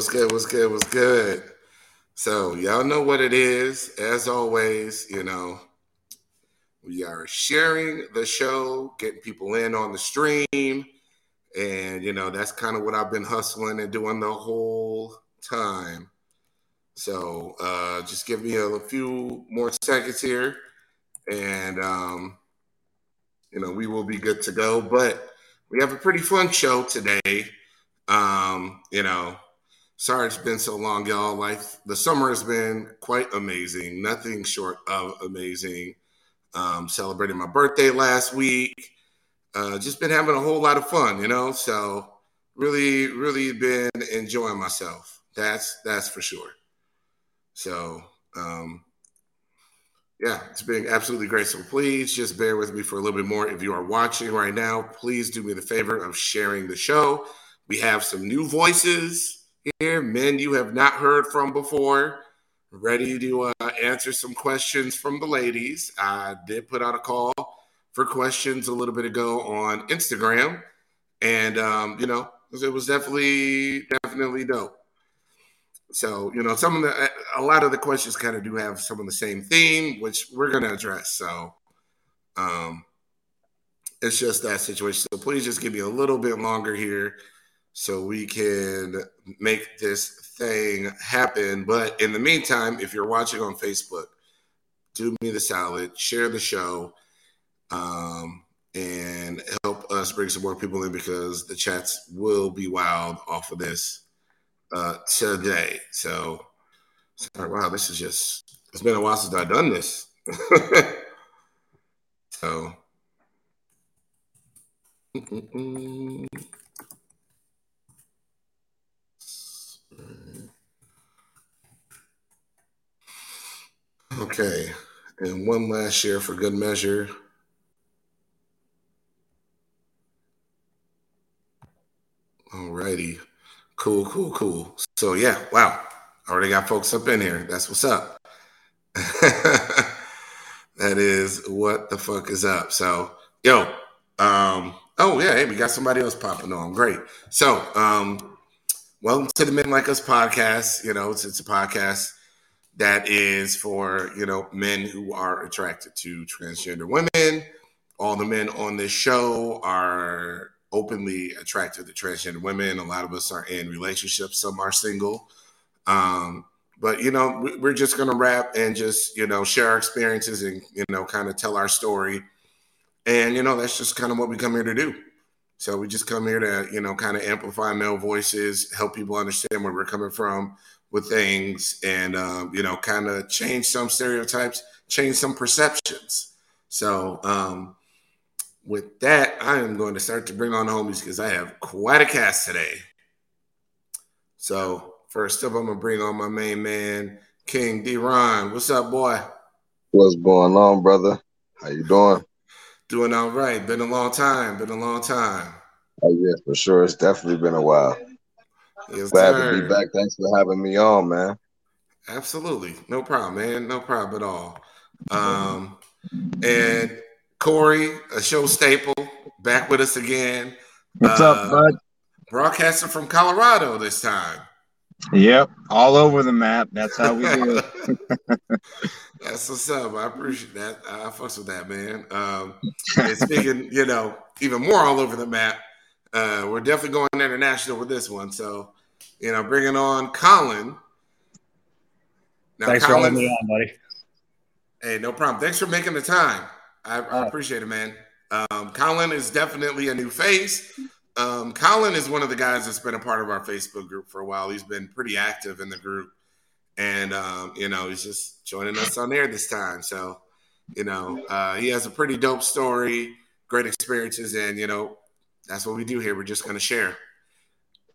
What's good? What's good? What's good? So, y'all know what it is. As always, you know, we are sharing the show, getting people in on the stream. And, you know, that's kind of what I've been hustling and doing the whole time. So, uh, just give me a few more seconds here. And, um, you know, we will be good to go. But we have a pretty fun show today. Um, you know, sorry it's been so long, y'all. Life, the summer has been quite amazing. Nothing short of amazing. Um, celebrating my birthday last week. Uh, just been having a whole lot of fun, you know. So really, really been enjoying myself. That's that's for sure. So um, yeah, it's been absolutely great. So please just bear with me for a little bit more. If you are watching right now, please do me the favor of sharing the show. We have some new voices here, men you have not heard from before, ready to uh, answer some questions from the ladies. I did put out a call for questions a little bit ago on Instagram, and um, you know it was definitely definitely dope. So you know some of the a lot of the questions kind of do have some of the same theme, which we're to address. So um, it's just that situation. So please just give me a little bit longer here so we can make this thing happen. But in the meantime, if you're watching on Facebook, do me the salad, share the show, um, and help us bring some more people in because the chats will be wild off of this uh, today. So, sorry, wow, this is just, it's been a while since I've done this. so, mm-mm-mm. Okay. And one last share for good measure. All righty. Cool, cool, cool. So, yeah, wow. Already got folks up in here. That's what's up. that is what the fuck is up. So, yo, um, oh, yeah, hey, we got somebody else popping on. Great. So, um, welcome to the Men Like Us podcast. You know, it's, it's a podcast that is for you know men who are attracted to transgender women. All the men on this show are openly attracted to transgender women. A lot of us are in relationships. Some are single. Um, but you know, we're just gonna rap and just you know share our experiences and you know kind of tell our story. And you know, that's just kind of what we come here to do. So we just come here to you know kind of amplify male voices, help people understand where we're coming from, with things and um, you know kind of change some stereotypes change some perceptions. So um, with that i am going to start to bring on the homies because i have quite a cast today. So first up i'm going to bring on my main man king Dyron. What's up boy? What's going on brother? How you doing? Doing all right. Been a long time. Been a long time. Oh yeah for sure. It's definitely been a while Yes, Glad sir. to be back. Thanks for having me on, man. Absolutely. No problem, man. No problem at all. Um, and Corey, a show staple, back with us again. What's uh, up, bud? Broadcasting from Colorado this time. Yep, all over the map. That's how we do it. That's what's up. I appreciate that. I fucks with that, man. Um, and speaking, you know, even more all over the map, uh, we're definitely going international with this one. So you know, bringing on Colin. Now, Thanks Colin, for having me on, buddy. Hey, no problem. Thanks for making the time. I, I appreciate it, man. Um, Colin is definitely a new face. Um, Colin is one of the guys that's been a part of our Facebook group for a while. He's been pretty active in the group, and um, you know, he's just joining us on there this time. So, you know, uh, he has a pretty dope story, great experiences, and you know, that's what we do here. We're just going to share.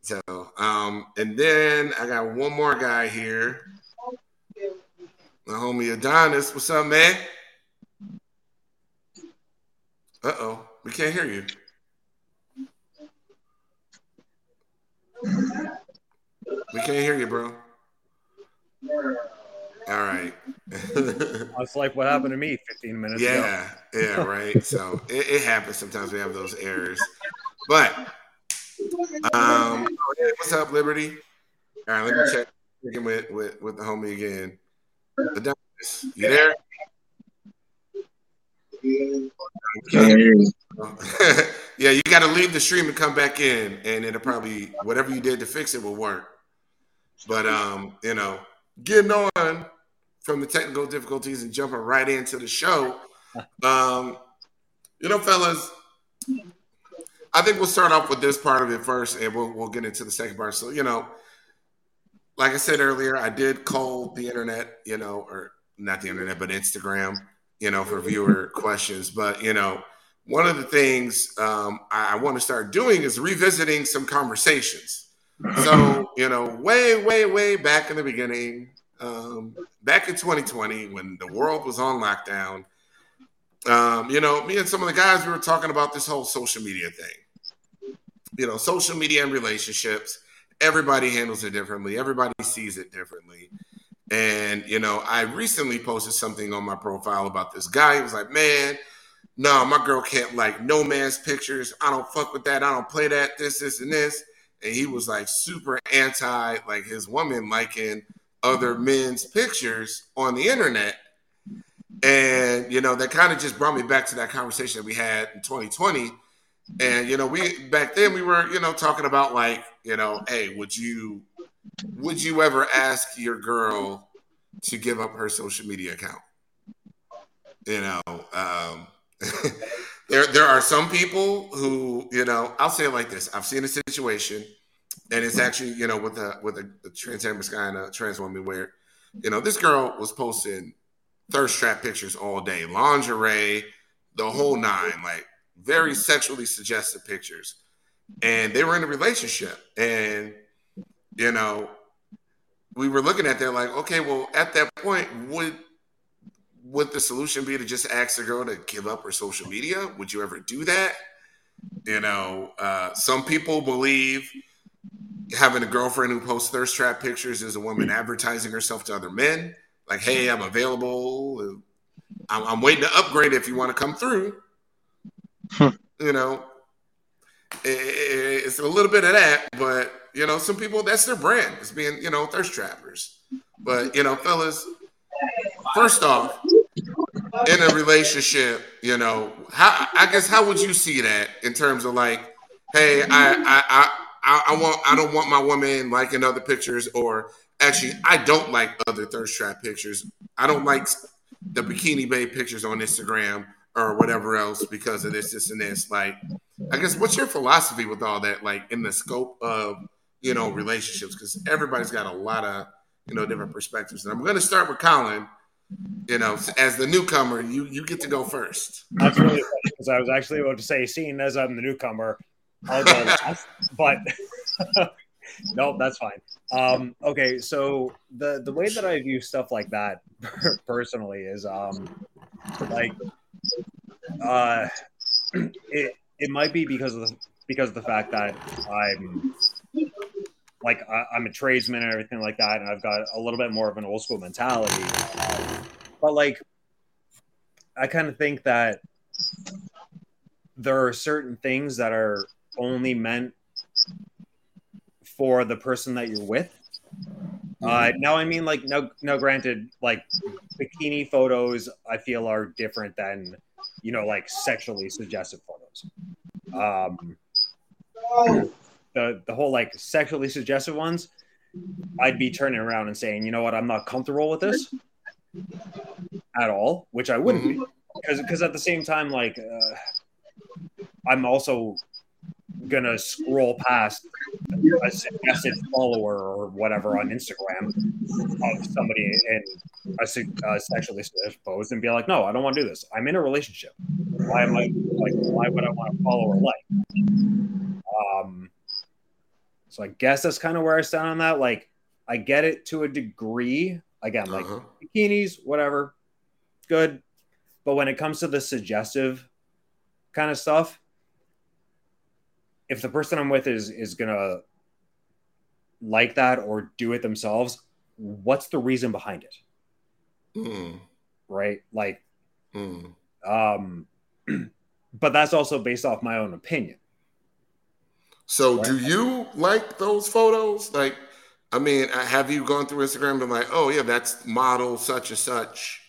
So, um, and then I got one more guy here. My homie Adonis. What's up, man? Uh oh, we can't hear you. We can't hear you, bro. All right. That's like what happened to me 15 minutes yeah, ago. Yeah, yeah, right. So it, it happens sometimes we have those errors. But Um, what's up, Liberty? All right, let me check with with, with the homie again. Adonis, you there? yeah, you got to leave the stream and come back in, and it'll probably whatever you did to fix it will work. But um, you know, getting on from the technical difficulties and jumping right into the show. Um, you know, fellas, I think we'll start off with this part of it first, and we'll we'll get into the second part. So, you know, like I said earlier, I did call the internet, you know, or not the internet, but Instagram, you know, for viewer questions. But you know, one of the things um, I, I want to start doing is revisiting some conversations. So, you know, way, way, way back in the beginning, um, back in 2020, when the world was on lockdown, um, you know, me and some of the guys, we were talking about this whole social media thing. You know, social media and relationships, everybody handles it differently, everybody sees it differently. And, you know, I recently posted something on my profile about this guy. He was like, man, no, my girl can't like no man's pictures. I don't fuck with that. I don't play that, this, this, and this. And he was like super anti like his woman liking other men's pictures on the internet. And, you know, that kind of just brought me back to that conversation that we had in 2020. And, you know, we back then we were, you know, talking about like, you know, hey, would you would you ever ask your girl to give up her social media account? You know, um, there there are some people who, you know, I'll say it like this. I've seen a situation and it's actually you know with a with a, a trans guy and a trans woman where you know this girl was posting thirst trap pictures all day, lingerie, the whole nine, like very sexually suggestive pictures, and they were in a relationship, and you know we were looking at that like, okay, well at that point would would the solution be to just ask the girl to give up her social media? Would you ever do that? You know, uh, some people believe having a girlfriend who posts thirst trap pictures is a woman advertising herself to other men. Like, hey, I'm available. I'm, I'm waiting to upgrade if you want to come through. you know, it, it's a little bit of that, but you know, some people that's their brand. It's being, you know, thirst trappers. But you know, fellas, first off, in a relationship, you know, how I guess how would you see that in terms of like, hey, I I, I I, want I don't want my woman liking other pictures, or actually, I don't like other thirst trap pictures. I don't like the bikini babe pictures on Instagram or whatever else because of this, this, and this. Like, I guess what's your philosophy with all that? Like in the scope of you know relationships, because everybody's got a lot of you know different perspectives. And I'm going to start with Colin. You know, as the newcomer, you you get to go first. That's really funny because I was actually about to say, seeing as I'm the newcomer, I'll go last, but no, that's fine. Um, okay, so the the way that I view stuff like that personally is um, like uh, it it might be because of the because of the fact that I'm like I, am a tradesman and everything like that, and I've got a little bit more of an old school mentality. but like, I kind of think that there are certain things that are only meant for the person that you're with. Uh, mm-hmm. now, I mean, like, no, no. Granted, like bikini photos, I feel are different than, you know, like sexually suggestive photos. Um, the the whole like sexually suggestive ones, I'd be turning around and saying, you know what, I'm not comfortable with this at all, which I wouldn't mm-hmm. be, because because at the same time, like, uh, I'm also gonna scroll past a suggested follower or whatever on Instagram of somebody in a, a sexually exposed and be like, no, I don't want to do this. I'm in a relationship. Why am I like? Why would I want to follow or like? Um. So I guess that's kind of where I stand on that. Like, I get it to a degree. Again, like uh-huh. bikinis, whatever, good. But when it comes to the suggestive kind of stuff, if the person I'm with is is gonna like that or do it themselves, what's the reason behind it? Mm. Right? Like, mm. um, but that's also based off my own opinion. So, do you like those photos? Like, I mean, uh, have you gone through Instagram and been like, oh yeah, that's model such and such,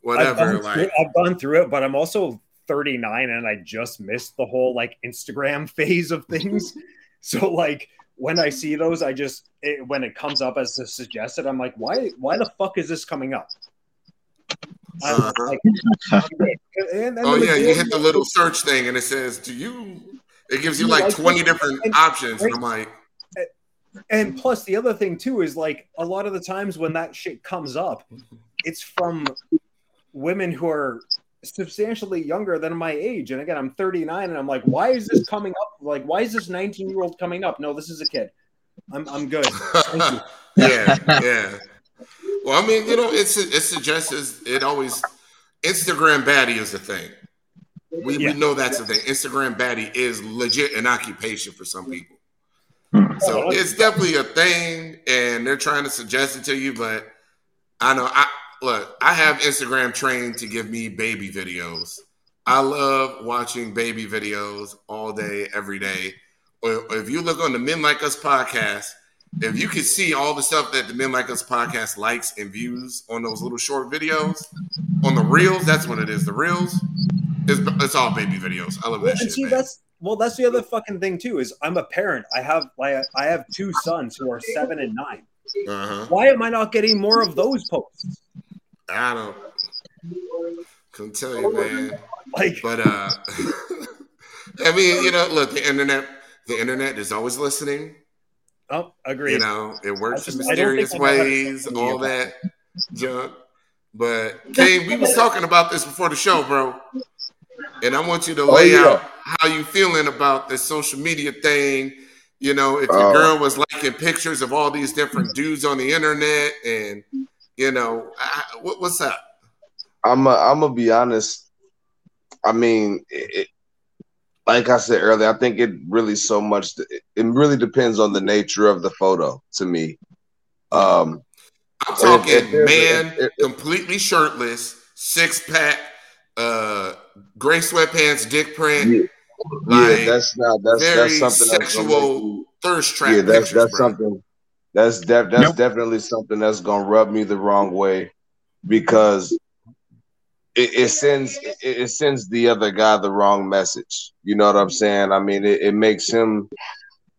whatever? I've like, through, I've gone through it, but I'm also 39 and I just missed the whole like Instagram phase of things. so like when I see those, I just it, when it comes up as a suggested, I'm like, why why the fuck is this coming up? Uh-huh. Like, and, and oh yeah, you hit the little search thing and it says, "Do you?" It gives you like twenty different and, options, and I'm like. And plus, the other thing too is like a lot of the times when that shit comes up, it's from women who are substantially younger than my age. And again, I'm 39, and I'm like, why is this coming up? Like, why is this 19 year old coming up? No, this is a kid. I'm I'm good. yeah, yeah. Well, I mean, you know, it's it suggests it always Instagram baddie is a thing. We, yeah. we know that's the thing. Instagram baddie is legit an occupation for some people. So oh, it's definitely a thing, and they're trying to suggest it to you. But I know I look. I have Instagram trained to give me baby videos. I love watching baby videos all day, every day. Or if you look on the Men Like Us podcast, if you can see all the stuff that the Men Like Us podcast likes and views on those little short videos, on the reels, that's what it is. The reels, it's, it's all baby videos. I love that shit. See, man. that's well, that's the other fucking thing too. Is I'm a parent. I have like I have two sons who are seven and 9 uh-huh. Why am I not getting more of those posts? I don't. Can tell you, man. Like, but uh, I mean, you know, look, the internet, the internet is always listening Oh, agree. You know, it works just, in mysterious ways, all that junk. But Kane, we was talking about this before the show, bro. And I want you to oh, lay oh, yeah. out how you feeling about this social media thing. You know, if your uh, girl was liking pictures of all these different dudes on the internet, and you know, I, what, what's up? I'm a, I'm gonna be honest. I mean, it, like I said earlier, I think it really so much. It really depends on the nature of the photo to me. Um, I'm talking if, if man, if, completely shirtless, six pack, uh, gray sweatpants, dick print. Yeah, like, yeah that's not that's that's something sexual thirst trap. Yeah, that's pictures, that's bro. something. That's def- that's nope. definitely something that's gonna rub me the wrong way because it, it sends it, it, sends the other guy the wrong message. You know what I'm saying? I mean, it, it makes him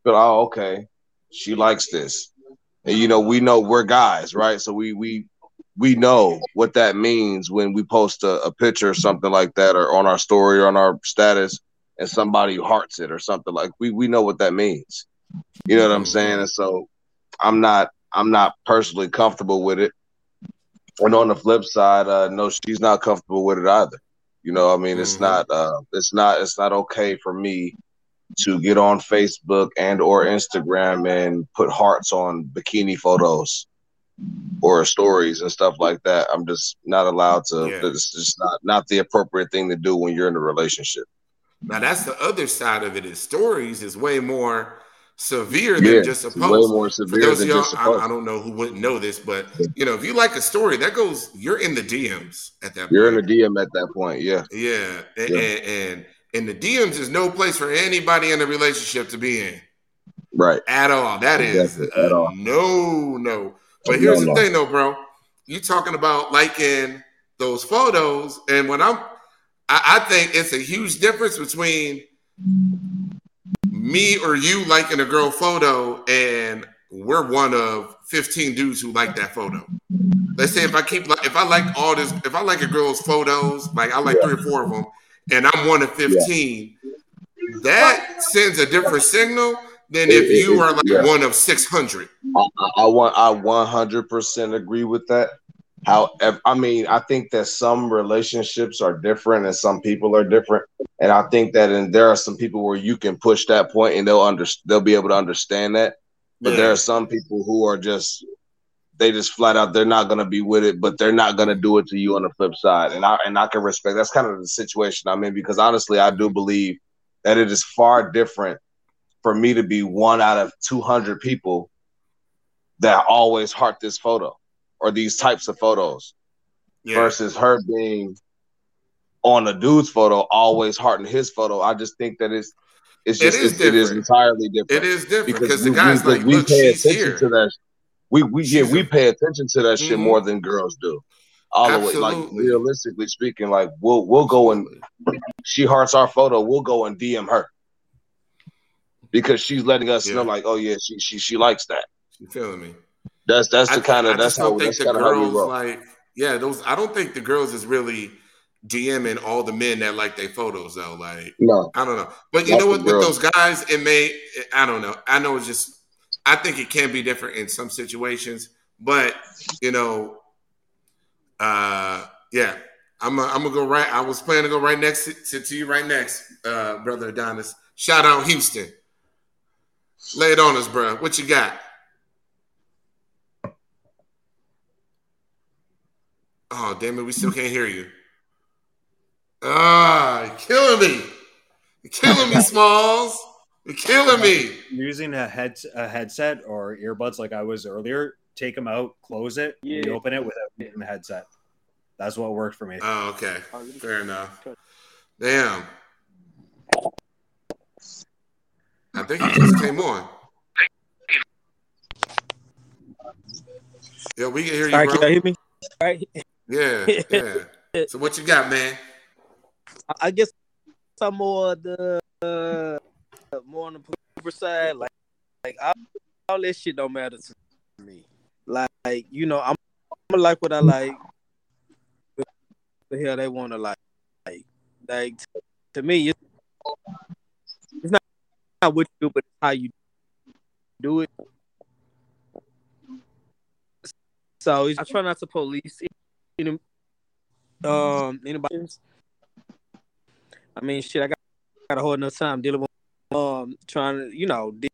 feel, oh, okay, she likes this, and you know, we know we're guys, right? So we we we know what that means when we post a, a picture or something like that, or on our story or on our status, and somebody hearts it or something like we we know what that means. You know what I'm saying? And so I'm not I'm not personally comfortable with it. And on the flip side, uh, no, she's not comfortable with it either. You know, I mean, it's mm-hmm. not, uh, it's not, it's not okay for me to get on Facebook and or Instagram and put hearts on bikini photos or stories and stuff like that. I'm just not allowed to. Yeah. It's just not not the appropriate thing to do when you're in a relationship. Now that's the other side of it. Is stories is way more severe than yeah, just a post. Way more severe than just a post. I, I, don't know who wouldn't know this, but you know, if you like a story, that goes. You're in the DMs at that. Point. You're point. in the DM at that point. Yeah. Yeah, and, yeah. and, and the DMs is no place for anybody in a relationship to be in. Right. At all. That is at all. no, no. But here's no, the no. thing, though, bro. You talking about liking those photos, and when I'm, I, I think it's a huge difference between me or you liking a girl photo and we're one of 15 dudes who like that photo. Let's say if I keep if I like all this, if I like a girl's photos, like I like three or four of them, and I'm one of 15, yeah. that sends a different signal than if you are like yeah. one of 600. I, I want I 100% agree with that. How I mean, I think that some relationships are different and some people are different, and I think that and there are some people where you can push that point and they'll under they'll be able to understand that, but yeah. there are some people who are just they just flat out they're not gonna be with it, but they're not gonna do it to you on the flip side, and I and I can respect that's kind of the situation I'm in because honestly I do believe that it is far different for me to be one out of 200 people that always heart this photo or these types of photos yeah. versus her being on a dude's photo, always hearting his photo. I just think that it's It's just is it's, it is entirely different. It is different because the we- guy's we, like, we look, pay attention here. to that. We we yeah She's we pay attention to that shit Mhm. more than girls do. All the way, like realistically speaking, like we'll we'll go and she hearts our photo, we'll go and DM her because she's letting us Yeah. know, like, oh yeah, she she she likes that. You feeling me? That's that's the kind I of that's how think that's the kind of how girls like. Yeah, those. I don't think the girls is really DMing all the men that like their photos though. Like, No, I don't know. But you know what? With those guys, it may. I don't know. I know it's just. I think it can be different in some situations, but you know, uh, yeah. I'm. i I'm gonna go right. I was planning to go right next to, to, to you right next, uh, brother Adonis. Shout out Houston. Lay it on us, bro. What you got? Oh, damn it. We still can't hear you. Ah, you're killing me. You're killing me, Smalls. You're killing me. Using a head a headset or earbuds like I was earlier, take them out, close it, Yeah. reopen it without hitting the headset. That's what worked for me. Oh, okay. Fair enough. Damn. I think he just came on. Yeah, we can hear you, All right, can bro. you hear me? All right. Yeah, yeah. So what you got, man? I- guess I'm more the uh, more on the paper side. Like, like all, all this shit don't matter to me. Like, you know, I'm, I'm like what I like. The hell they want to like, like, like to me, it's, it's not, not what you do, but how you do it. So I try not to police any, um anybody. I mean, shit, I got, got a whole enough time dealing with um trying to, you know, di-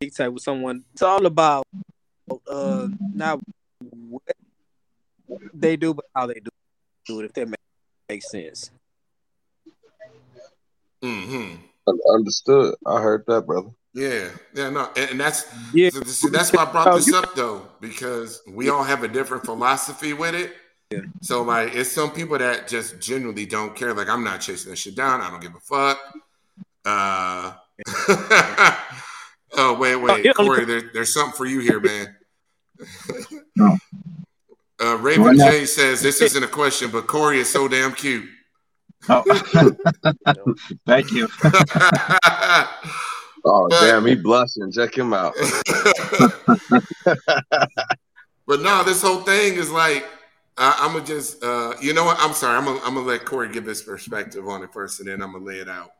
dictate with someone. It's all about uh not what they do, but how they do, do it. If that ma- makes sense. Mm-hmm. Understood. I heard that, brother. Yeah, yeah, no, and, and that's Yeah. so- see, that's why I brought this up though, because we all have a different philosophy with it. Yeah. So like, it's some people that just genuinely don't care. Like, I'm not chasing that shit down. I don't give a fuck. Uh, oh wait, wait, Corey, there, there's something for you here, man. No. Uh, Raven Why? J says this isn't a question, but Corey is so damn cute. Oh. Thank you. Oh But- damn, he blushing. Check him out. but no, this whole thing is like I, I'm gonna just uh, you know what? I'm sorry. I'm gonna I'm gonna let Corey give his perspective on it first, and then I'm gonna lay it out.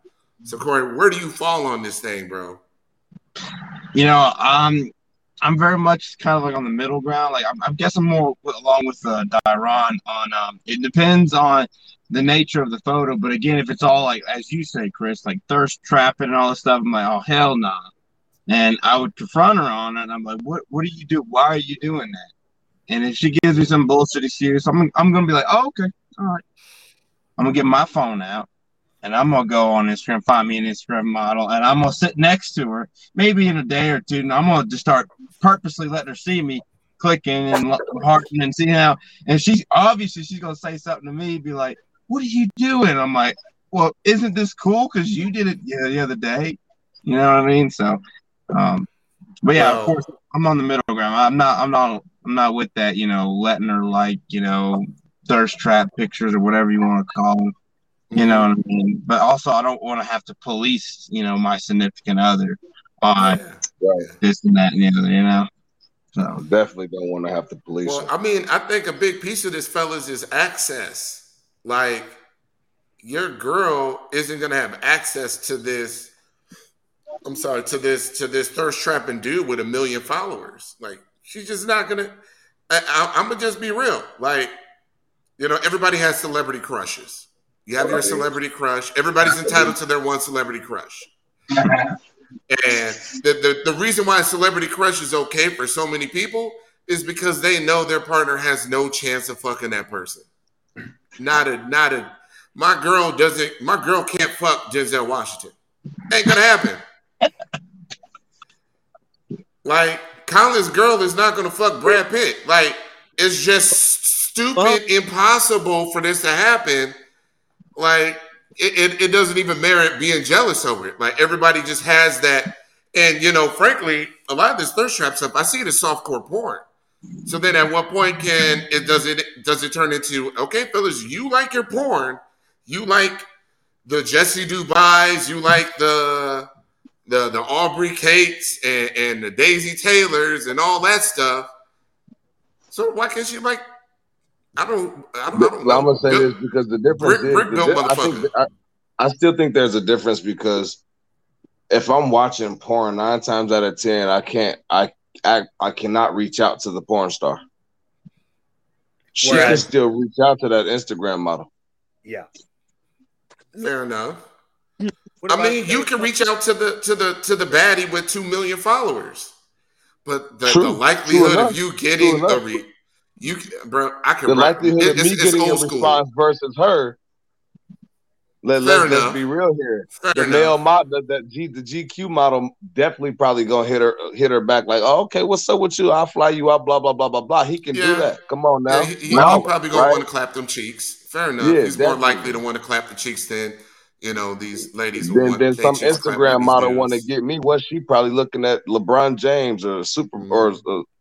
So Corey, where do you fall on this thing, bro? You know, um, I'm very much kind of like on the middle ground. Like, I'm, I guess I'm more along with uh, Dyron on. Um, it depends on the nature of the photo, but again, if it's all like as you say, Chris, like thirst trapping and all this stuff, I'm like, oh hell no. Nah. And I would confront her on it. And I'm like, what? What do you do? Why are you doing that? And if she gives me some bullshit excuse, I'm I'm gonna be like, oh okay, all right. I'm gonna get my phone out. And I'm gonna go on Instagram, find me an Instagram model, and I'm gonna sit next to her, maybe in a day or two, and I'm gonna just start purposely letting her see me clicking and hearting and seeing how. And she's obviously she's gonna say something to me, be like, "What are you doing?" I'm like, "Well, isn't this cool? Because you did it yeah, the other day." You know what I mean? So, um, but yeah, Well- of course, I'm on the middle ground. I'm not, I'm not, I'm not with that. You know, letting her like, you know, thirst trap pictures or whatever you want to call them. You know what I mean? But also, I don't want to have to police, you know, my significant other on Yeah. Right. this and that and the other, you know? So, Definitely don't want to have to police Well, him. I mean, I think a big piece of this, fellas, is access. Like, your girl isn't gonna have access to this. I'm sorry, to this to this thirst trapping dude with a million followers. Like, she's just not gonna. I, I, I'm gonna just be real. Like, you know, everybody has celebrity crushes. You have your celebrity crush. Everybody's entitled to their one celebrity crush. And the, the, the reason why a celebrity crush is okay for so many people is because they know their partner has no chance of fucking that person. Not a not a my girl doesn't my girl can't fuck Denzel Washington. Ain't gonna happen. like Colin's girl is not gonna fuck Brad Pitt. Like it's just stupid, Well- impossible for this to happen. Like it, it, it doesn't even merit being jealous over it. Like everybody just has that. And you know, frankly, a lot of this thirst trap stuff, I see it as softcore porn. So then, at what point can it does it does it turn into okay, fellas? You like your porn, you like the Jessy Dubai's, you like the the the Aubrey Kates and, and the Daisy Taylors and all that stuff. So why can't you like? I don't. I don't, I don't Well, I'm gonna say this because the difference Brick- is, brick the I, think I, I still think there's a difference because if I'm watching porn, nine times out of ten, I can't, I, I, I cannot reach out to the porn star. She can still reach out to that Instagram model. Yeah. Fair enough. What I about- mean, you can reach out to the to the to the baddie with two million followers, but the, True. the likelihood enough. of you getting a re, you bro, I can The rock- likelihood it- of me it's, it's getting a old school. response versus her. Let, Fair let, let's be real here. Fair the enough. male model, that G, the GQ model, definitely probably gonna hit her, hit her back like, oh, okay, what's up with you? I'll fly you out, blah blah blah blah blah. He can Yeah. do that. Come on now. Yeah, he, he, Now, he probably gonna right? want to clap them cheeks. Fair enough. Yeah, He's more likely to want to clap the cheeks than you know these ladies. Then, then some Instagram model want to get me. What she probably looking at LeBron James or super Mhm. or a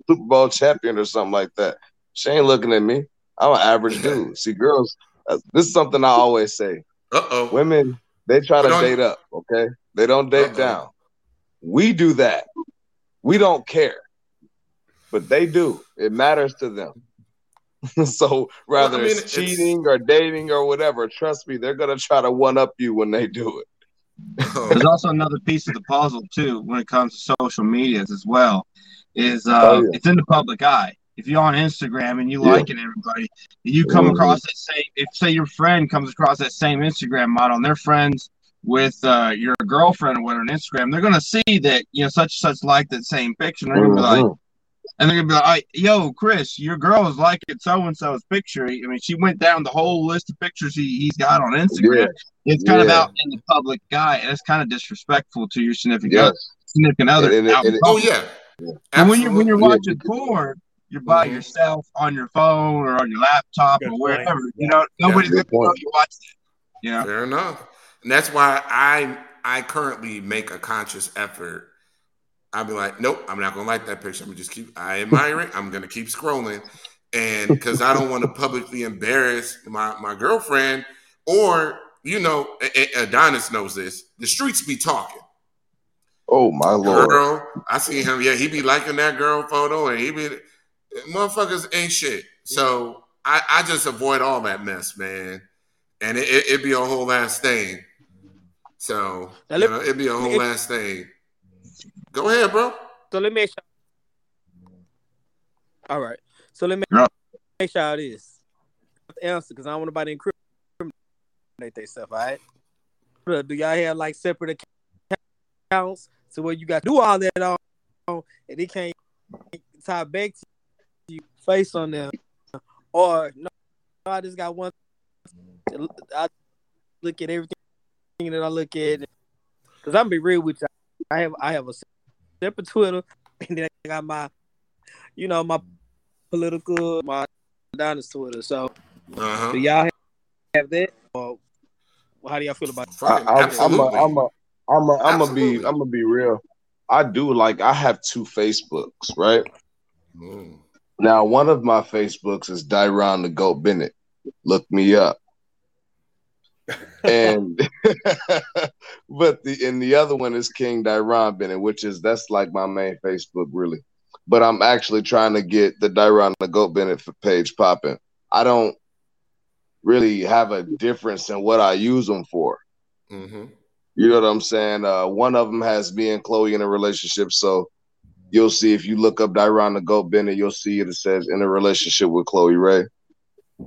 Super Bowl champion or something like that. She ain't looking at me. I'm an average dude. See, girls, uh, this is something I always say. Uh oh. Women, they try to date up, okay? They don't date Uh-oh. down. We do that. We don't care. But they do. It matters to them. so whether Well, I mean, it's it's- cheating or dating or whatever, trust me, they're gonna try to one up you when they do it. There's also another piece of the puzzle too when it comes to social medias as well. Is uh, Oh, yeah. it's in the public eye. If you're on Instagram and you Yeah. liking everybody, and you come Mhm. across that same, if say your friend comes across that same Instagram model and they're friends with uh, your girlfriend or whatever on Instagram, they're gonna see that you know such and such like that same picture. And they're gonna be like, Mhm. and they're gonna be like, "Yo, Chris, your girl is liking so and so's picture." I mean, she went down the whole list of pictures he, he's got on Instagram. It's kind of out in the public eye, and it's kind of disrespectful to your significant Yes. significant other. And it- out and Oh yeah. and when you when you're Absolutely. watching porn, you're by Mhm. yourself on your phone or on your laptop Good or point. wherever. Yeah. You know, nobody's good gonna know you watched it. You know, Fair enough. And that's why I I currently make a conscious effort. I'll be like, nope, I'm not gonna like that picture. I'm gonna just keep I admire it. I'm gonna keep scrolling. And because I don't want to publicly embarrass my, my girlfriend, or you know, A- A- Adonis knows this. The streets be talking. Oh my lord. Girl, I see him. Yeah, he be liking that girl photo, and he be motherfuckers ain't shit. So I, I just avoid all that mess, man. And it, it, it'd be a whole ass thing. So Now you know, it'd be a whole it- ass thing. Go ahead, bro. So let me ask y'all. All right. So let me Yeah. make y'all this answer because I don't want nobody to incriminate themselves. All right. Do y'all have like separate accounts so where you got to do all that on and it can't tie back to you face on them, or no? I just got one. I look at everything that I look at because I'm be real with you. I have I have a separate Twitter, and then I got my, you know, my political, my Adonis Twitter. So, Uh do y'all have that, or how do y'all feel about it? I, I, I'm a, absolutely. I'm a, I'm a, I'm gonna be, I'm gonna be real. I do like I have two Facebooks, right? Mm. Now one of my Facebooks is Dyron the Goat Bennett. Look me up. And but the and the other one is King Dyron Bennett, which is that's like my main Facebook really. But I'm actually trying to get the Dyron the Goat Bennett page popping. I don't really have a difference in what I use them for. hmm You know what I'm saying? Uh, one of them has me and Chloe in a relationship, so you'll see if you look up Dyron the Goat Bennett, you'll see it. It says in a relationship with Chloe Ray.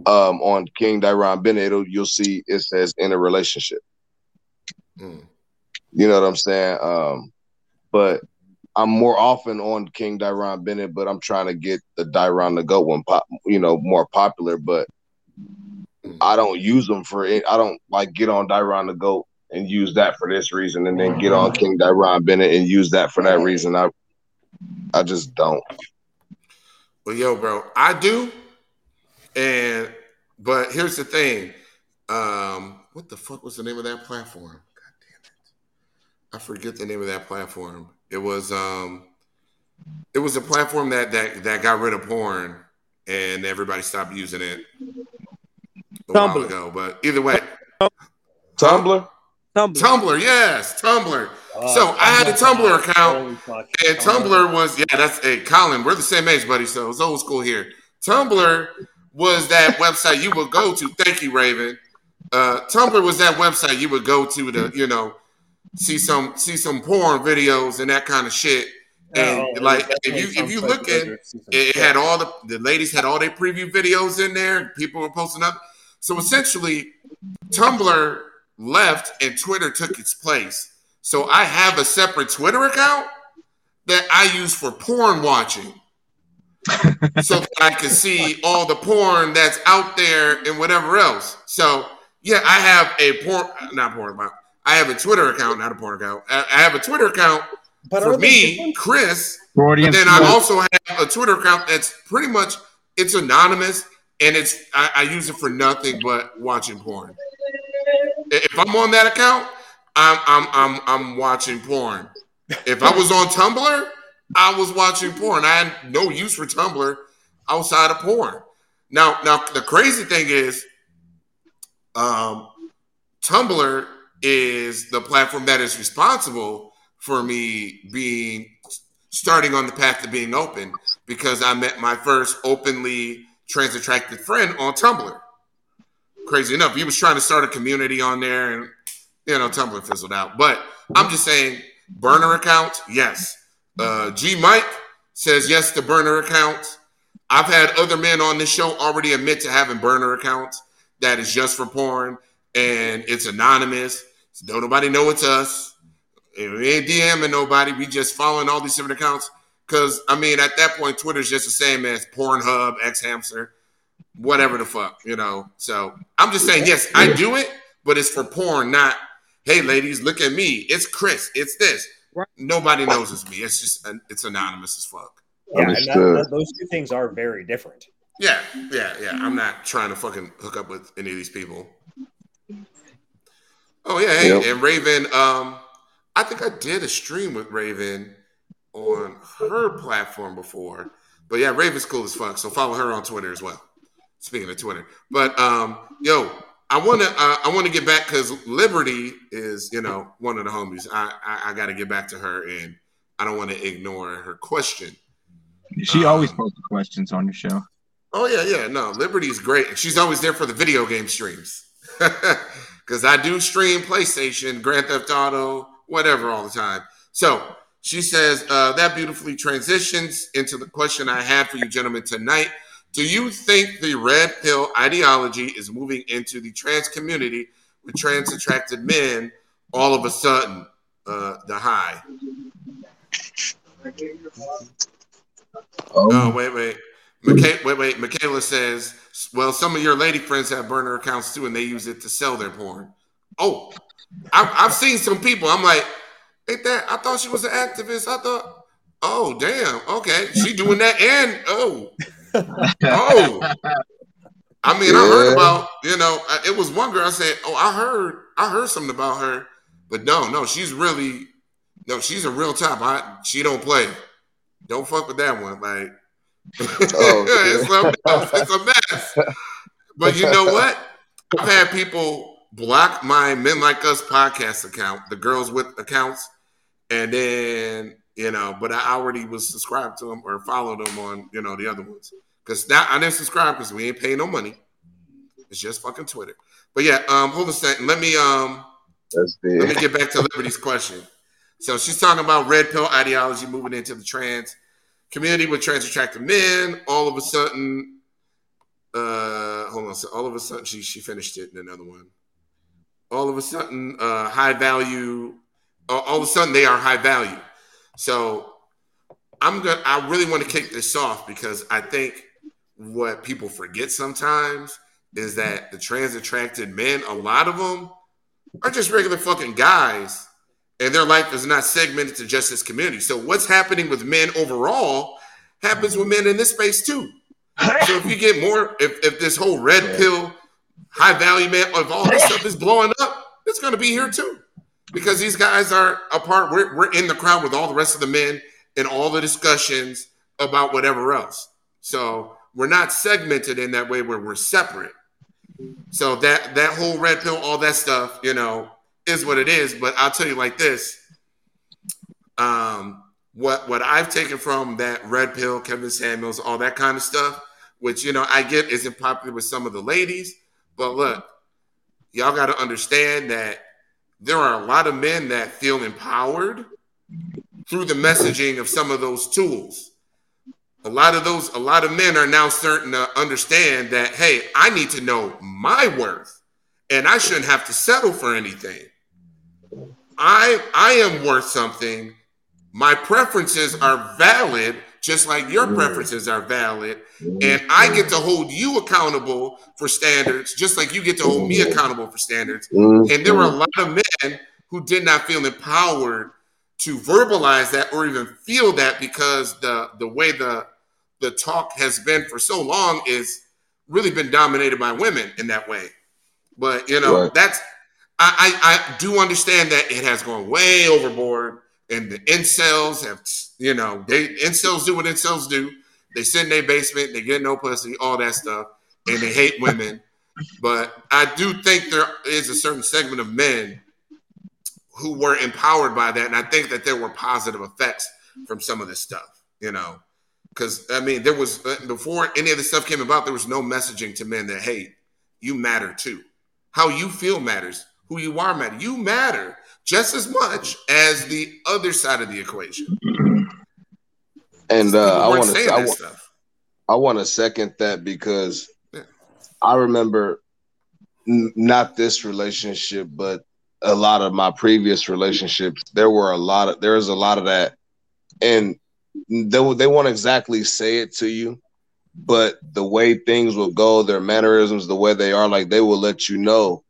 Um, on King Dyron Bennett, it'll, you'll see it says in a relationship. Mm. You know what I'm saying? Um, but I'm more often on King Dyron Bennett, but I'm trying to get the Dyron the Goat one pop, you know, more popular. But I don't use them for it. I don't like get on Dyron the Goat and use that for this reason, and then get on King Dyron Bennett and use that for that reason. I, I just don't. Well, yo, bro, I do. And but here's the thing. Um, what the fuck was the name of that platform? God damn it. I forget the name of that platform. It was um it was a platform that that that got rid of porn and everybody stopped using it a while ago. But either way, Tumblr. Tumblr. Tumblr, yes, Tumblr. Uh, So I had a Tumblr account, And Tumblr was, yeah, that's hey, Colin, we're the same age, buddy. So it's old school here. Tumblr was that website you would go to. Thank you, Raven. Uh, Tumblr was that website you would go to to, you know, see some see some porn videos and that kind of shit. And Oh, like if you if you look at season it had all the the ladies had all their preview videos in there. People were posting up. So essentially, Tumblr left and Twitter took its place. So I have a separate Twitter account that I use for porn watching. so that I can see all the porn that's out there and whatever else. So yeah, I have a porn not porn account. I have a Twitter account, not a porn account. I I have a Twitter account But for me, different? Chris, Freudian but then I also have a Twitter account that's pretty much it's anonymous and it's I, I use it for nothing but watching porn. If I'm on that account, I'm I'm I'm I'm watching porn. If I was on Tumblr, I was watching porn. I had no use for Tumblr outside of porn. Now now the crazy thing is, um, Tumblr is the platform that is responsible for me being starting on the path to being open because I met my first openly trans attracted friend on Tumblr. Crazy enough, he was trying to start a community on there, and you know, Tumblr fizzled out. But I'm just saying, burner account, yes. Uh, G Mike says yes to burner accounts. I've had other men on this show already admit to having burner accounts that is just for porn and it's anonymous. So don't nobody know it's us. We ain't DMing nobody. We just following all these different accounts. Cause I mean, at that point, Twitter's just the same as Pornhub, xHamster, whatever the fuck, you know. So I'm just saying, yes, I do it, but it's for porn, not hey ladies, look at me. It's Chris. It's this. Right. Nobody knows it's me. It's just it's anonymous as fuck. Yeah, and that, that- those two things are very different. Yeah, yeah, yeah. I'm not trying to fucking hook up with any of these people. Oh yeah, hey, Yep. and Raven. Um, I think I did a stream with Raven on her platform before, but yeah, Raven's cool as fuck. So follow her on Twitter as well. Speaking of Twitter, but um, yo, I wanna uh, I wanna get back because Liberty is you know one of the homies. I I, I got to get back to her, and I don't want to ignore her question. She Uh, always posts questions on your show. Oh yeah, yeah. No, Liberty's great. and She's always there for the video game streams. Because I do stream PlayStation, Grand Theft Auto, whatever all the time. So she says uh, that beautifully transitions into the question I had for you gentlemen tonight. Do you think the red pill ideology is moving into the trans community with trans attracted men all of a sudden? Uh, the high. Um, Oh, wait, wait. Micha- wait, wait. Michaela says, well, some of your lady friends have burner accounts too, and they use it to sell their porn. Oh, I've, I've seen some people. I'm like, ain't that? I thought she was an activist. I thought, oh, damn. Okay. She doing that. And, oh, oh. I mean, I heard about, you know, it was one girl I said, oh, I heard, I heard something about her, but no, no, she's really, no, she's a real top. I, she don't play. Don't fuck with that one. Like, Oh, it's, a it's a mess. But you know what? I've had people block my Men Like Us podcast account, the girls with accounts, and then you know, but I already was subscribed to them or followed them on you know the other ones because now I didn't subscribe because we ain't paying no money. It's just fucking Twitter. But yeah, um, hold a second. Let me um let me get back to Liberty's question. So she's talking about red pill ideology moving into the trans community with trans attractive men. All of a sudden, uh, hold on. So all of a sudden, she she finished it in another one. All of a sudden, uh, high value. All all of a sudden, they are high value. So I'm gonna. I really want to kick this off because I think what people forget sometimes is that the trans attracted men, a lot of them are just regular fucking guys, and their life is not segmented to just this community. So what's happening with men overall happens with men in this space too. So if you get more, if, if this whole red pill high value man, if all this stuff is blowing up, it's going to be here too. Because these guys are a part, we're, we're in the crowd with all the rest of the men in all the discussions about whatever else. So we're not segmented in that way where we're separate. So that that whole red pill, all that stuff, you know, is what it is. But I'll tell you like this. Um, what what I've taken from that red pill, Kevin Samuels, all that kind of stuff, which you know I get isn't popular with some of the ladies, but look, y'all got to understand that there are a lot of men that feel empowered through the messaging of some of those tools. A lot of those, a lot of men are now starting to understand that, hey, I need to know my worth and I shouldn't have to settle for anything. I I am worth something. My preferences are valid, just like your preferences are valid. And I get to hold you accountable for standards, just like you get to hold me accountable for standards. And there were a lot of men who did not feel empowered to verbalize that or even feel that because the the way the the talk has been for so long is really been dominated by women in that way. But you know, Right. that's I, I I do understand that it has gone way overboard, and the incels have you know they incels do what incels do. They sit in their basement, they get no pussy, all that stuff, and they hate women. but I do think there is a certain segment of men who were empowered by that, and I think that there were positive effects from some of this stuff. You know, because I mean, there was uh, before any of this stuff came about, there was no messaging to men that hey, you matter too. How you feel matters. Who you are matter. You matter just as much as the other side of the equation. And uh, I want to I, that wa- stuff. I want to second that because Yeah. I remember n- not this relationship, but a lot of my previous relationships. There were a lot of there was a lot of that, and they they won't exactly say it to you, but the way things will go, their mannerisms, the way they are, like they will let you know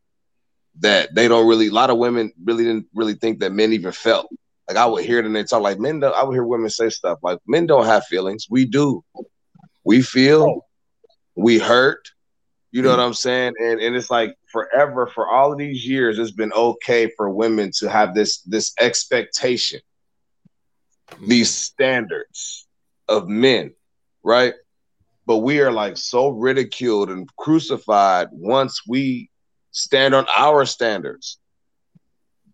that they don't really. A lot of women really didn't really think that men even felt. Like I would hear them they talk like men. Don't, I would hear women say stuff like men don't have feelings. We do. We feel. We hurt. You know what I'm saying? And and it's like forever for all of these years, it's been okay for women to have this this expectation, these standards of men, right? But we are like so ridiculed and crucified once we stand on our standards.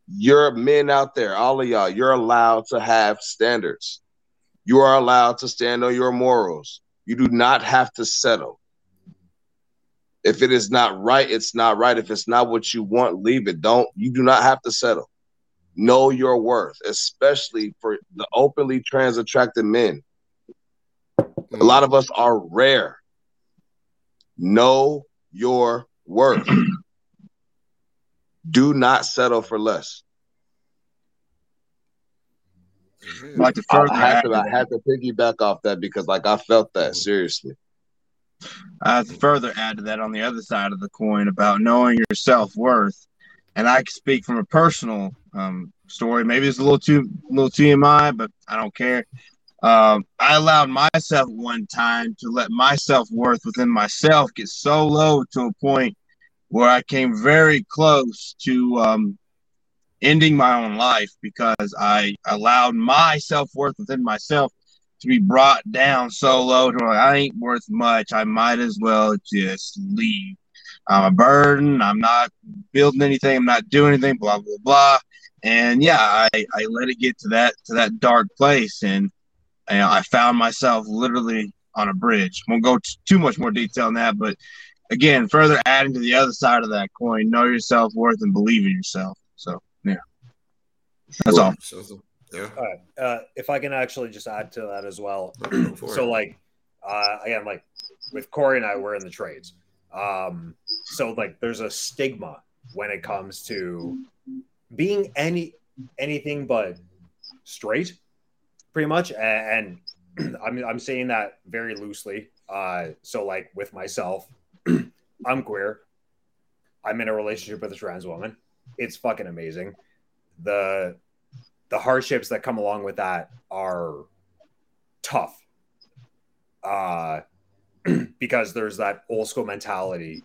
You're men out there, all of y'all, you're allowed to have standards. You are allowed to stand on your morals. You do not have to settle. If it is not right, it's not right. If it's not what you want, leave it. Don't you do not have to settle. Know your worth, especially for the openly trans attracted men. A lot of us are rare. Know your worth. Do not settle for less. Like I had to, I had to piggyback off that because, like, I felt that seriously. I have to further add to that on the other side of the coin about knowing your self worth. And I can speak from a personal um, story. Maybe it's a little too little TMI, but I don't care. Um, I allowed myself one time to let my self worth within myself get so low to a point where I came very close to um, ending my own life because I allowed my self worth within myself to be brought down so low to where I ain't worth much. I might as well just leave. I'm a burden. I'm not building anything. I'm not doing anything. Blah blah blah. And yeah, I, I let it get to that to that dark place, and I found myself literally on a bridge. Won't go t- too much more detail on that, but again, further adding to the other side of that coin, know your self worth and believe in yourself. So yeah, that's all. So, so- yeah. All right. Uh, if I can actually just add to that as well. So it. like uh again like with corey and i we're in the trades um so like there's a stigma when it comes to being any anything but straight pretty much and, and i'm i'm saying that very loosely uh so like with myself i'm queer. I'm in a relationship with a trans woman. It's fucking amazing. The the hardships that come along with that are tough. Uh, because there's that old school mentality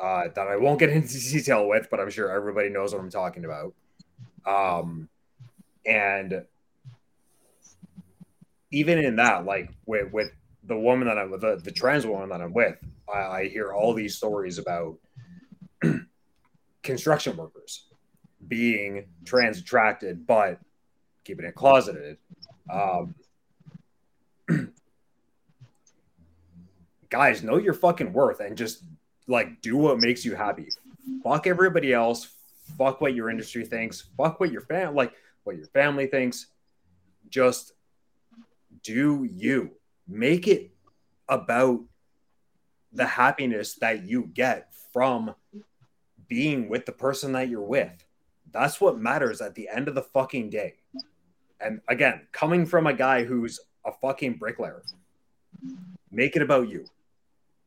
uh, that I won't get into detail with, but I'm sure everybody knows what I'm talking about. Um, and even in that, like with with the woman that I'm with, the, the trans woman that I'm with, I, hear all these stories about construction workers being trans attracted, but keeping it closeted. Um, guys, know your fucking worth and just like do what makes you happy. Fuck everybody else. Fuck what your industry thinks. Fuck what your fam like what your family thinks. Just do you. Make it about the happiness that you get from being with the person that you're with. That's what matters at the end of the fucking day. And again, coming from a guy who's a fucking bricklayer, make it about you.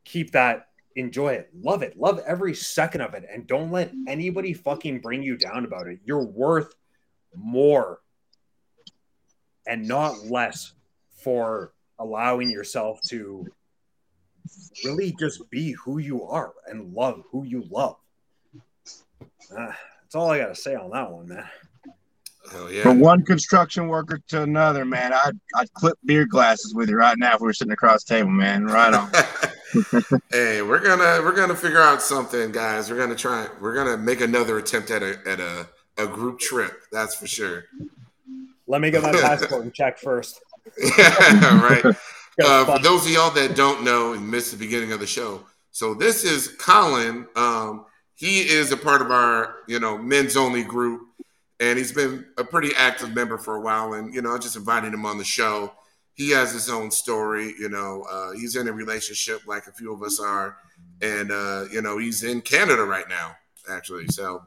Keep that, enjoy it, love it, love every second of it, and don't let anybody fucking bring you down about it. You're worth more and not less for allowing yourself to really just be who you are and love who you love. Uh, that's all I got to say on that one, man. Hell yeah. From one construction worker to another, man, I'd, I'd clip beer glasses with you right now if we were sitting across the table, man. Right on. hey, we're gonna we're gonna figure out something, guys. We're gonna try. We're gonna make another attempt at a at a, a group trip. That's for sure. Let me get my passport and check first. yeah, right. Uh, for those of y'all that don't know and missed the beginning of the show, so this is Colin. Um, he is a part of our you know men's only group, and he's been a pretty active member for a while. And you know, I just invited him on the show. He has his own story. You know, uh, he's in a relationship like a few of us are, and uh, you know, he's in Canada right now, actually. So,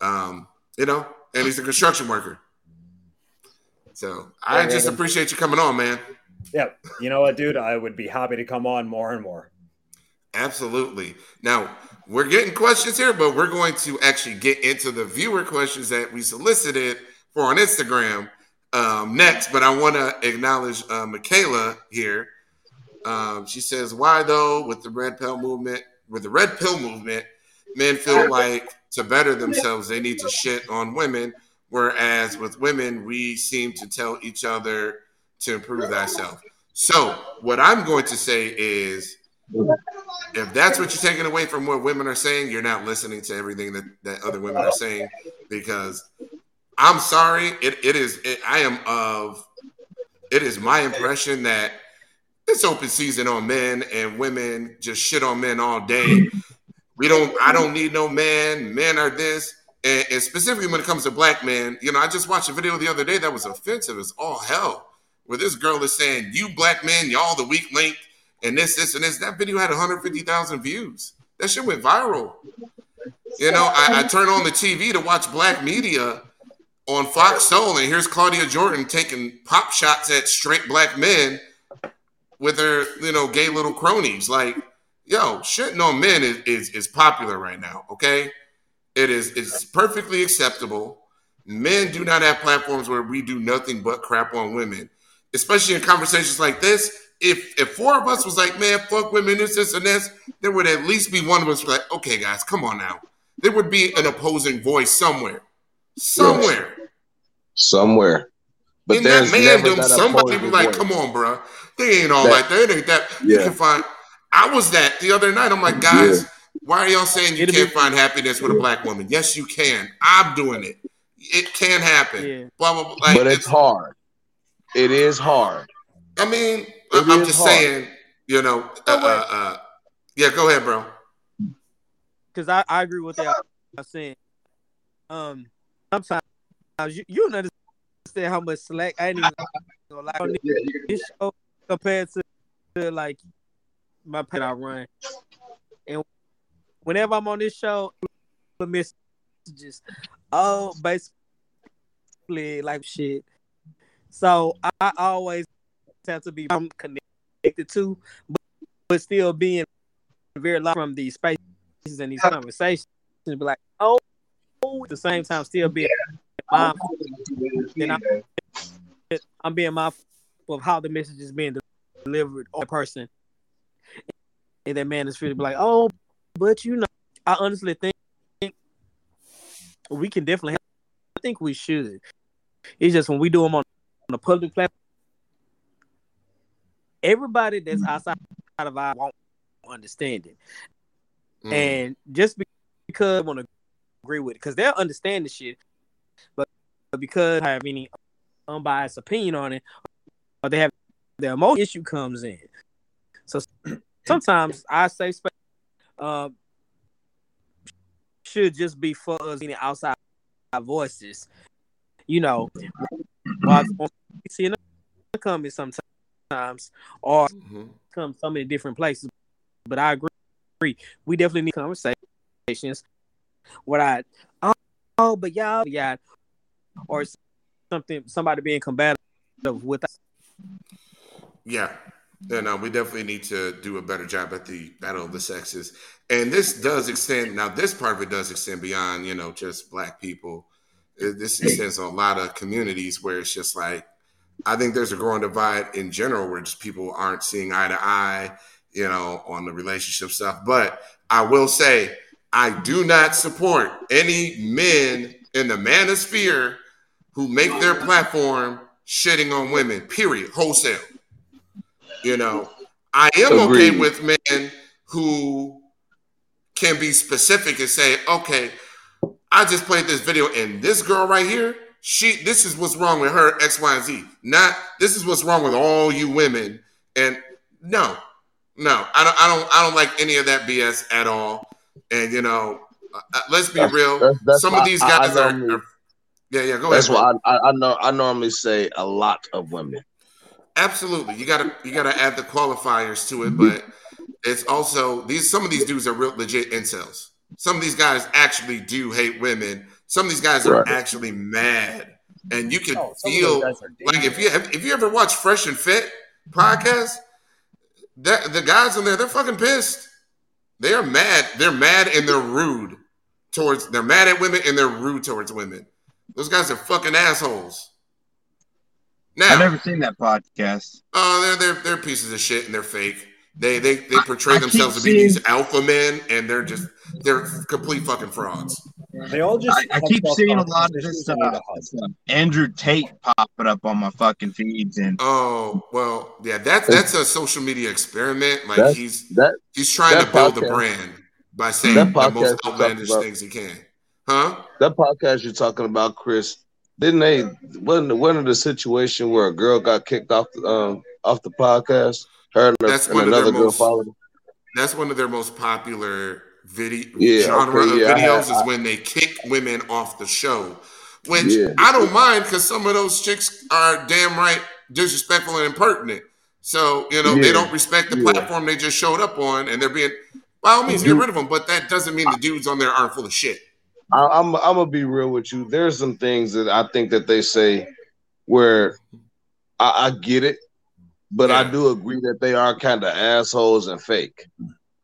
um, you know, and he's a construction worker. So I just appreciate you coming on, man. Yeah, you know what, dude? I would be happy to come on more and more. Absolutely. Now we're getting questions here, but we're going to actually get into the viewer questions that we solicited for on Instagram um, next. But I want to acknowledge uh, Michaela here. Um, she says, "Why though? With the red pill movement, with the red pill movement, men feel like to better themselves they need to shit on women, whereas with women we seem to tell each other." To improve thyself. So, what I'm going to say is if that's what you're taking away from what women are saying, you're not listening to everything that, that other women are saying because I'm sorry, it, it is it, I am of it is my impression that it's open season on men and women just shit on men all day. We don't I don't need no man, men are this. And, and specifically when it comes to black men, you know, I just watched a video the other day that was offensive as all hell where this girl is saying, "You black men, y'all the weak link," and this, this, and this. That video had 150,000 views. That shit went viral. You know, I, I turn on the TV to watch black media on Fox Soul, and here's Claudia Jordan taking pop shots at straight black men with her, you know, gay little cronies. Like, yo, shitting on men is, is, is popular right now. Okay, it is it's perfectly acceptable. Men do not have platforms where we do nothing but crap on women especially in conversations like this, if if four of us was like, man, fuck women, this, this, and this, there would at least be one of us like, okay, guys, come on now. There would be an opposing voice somewhere, somewhere, somewhere. But in that mandem, somebody be like, voice. come on, bro, they ain't all that, like that. It ain't that. Yeah. You can find. I was that the other night. I'm like, guys, yeah. why are y'all saying you It'll can't be- find happiness with a black woman? Yes, you can. I'm doing it. It can happen. Yeah. Blah, blah, blah. Like, but it's, it's hard. It is hard. I mean, it I'm just hard. saying, you know. Uh, uh, uh, yeah, go ahead, bro. Because I, I agree with that. I'm saying, um, sometimes you you don't understand how much slack I ain't even gonna on this show compared to, to like my pen I run, and whenever I'm on this show, messages, oh, basically like shit so I always have to be connected to, but, but still being very lot from these spaces and these conversations. And be like, oh, at the same time, still being mindful. Then I'm, I'm being mindful of how the message is being delivered or a person. And that man is free to be like, oh, but you know, I honestly think we can definitely. Have, I think we should. It's just when we do them on, on a public platform, everybody that's outside of our won't understand it, Mm. and just because I want to agree with it, because they'll understand the shit, but because I have any unbiased opinion on it, or they have their emotion issue comes in. So sometimes I say space um, should just be for us being outside voices. You know, while on seeing the comments sometimes or Mhm. come so many different places. But I agree. We definitely need conversations where I oh, oh but y'all yeah or something somebody being combative with us. Yeah. Yeah, no, we definitely need to do a better job at the battle of the sexes. And this does extend now, this part of it does extend beyond, you know, just black people. This extends on a lot of communities where it's just like I think there's a growing divide in general where just people aren't seeing eye to eye, you know, on the relationship stuff. But I will say, I do not support any men in the manosphere who make their platform shitting on women, period, wholesale. You know, I am okay with men who can be specific and say, okay, I just played this video and this girl right here, she this is what's wrong with her, X, Y, and Z. Not this is what's wrong with all you women. And no, no, I don't I don't I don't like any of that BS at all. And you know, uh, uh, let's be That's- real. that's- that's Some of these I- I guys are, are yeah, yeah, go That's ahead. bro. why I, I, I know I normally say a lot of women. Absolutely, you gotta you gotta add the qualifiers to it, but it's also these some of these dudes are real legit incels. Some of these guys actually do hate women. Some of these guys are Right. actually mad, and you can Oh, some of those feel like if you if you ever watch Fresh and Fit podcast, that the guys in there they're fucking pissed. They are mad. They're mad and they're rude towards. They're mad at women and they're rude towards women. Those guys are fucking assholes. Now, I've never seen that podcast. Oh, they're they're they're pieces of shit and they're fake. They they they portray I keep themselves to be seeing- these alpha men, and they're just they're complete fucking frauds. They all just. I, I keep seeing a lot of this and need uh, a hug. this, uh, Andrew Tate popping up on my fucking feeds, and Oh well, yeah, that's that's a social media experiment. Like That's- he's That he's trying that to build a brand by saying the most you're outlandish things he can. Huh? that podcast you're talking about, Chris, didn't they wasn't wasn't it a situation where a girl got kicked off the um off the podcast? Her and, That's and one of their another most- followed. her? That's one of their most popular video Yeah, genre okay, of yeah, I videos had- is when they kick women off the show. Which Yeah. I don't mind because some of those chicks are damn right disrespectful and impertinent. So, you know, they don't respect the platform they just showed up on and they're being by all means get rid of them, but that doesn't mean the dudes on there aren't full of shit. I, I'm I'm gonna be real with you. There's some things that I think that they say where I, I get it, but I do agree that they are kind of assholes and fake.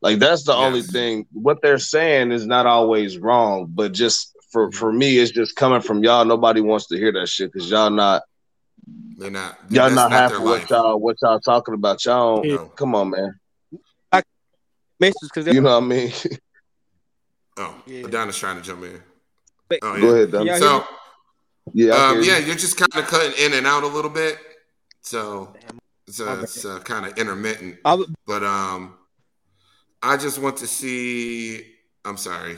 Like that's the only thing. What they're saying is not always wrong, but just for for me, it's just coming from y'all. Nobody wants to hear that shit because y'all not They're not y'all not not happy their what y'all what y'all talking about. Y'all don't, No. come on, man. Messages because You know what I mean? Oh, Yeah. Adonis trying to jump in. Wait. Oh, Go ahead, Dom. Yeah, So Yeah, um, you. yeah, you're just kind of cutting in and out a little bit. So it's, Okay. it's kind of intermittent. I was- But um, I just want to see. I'm sorry.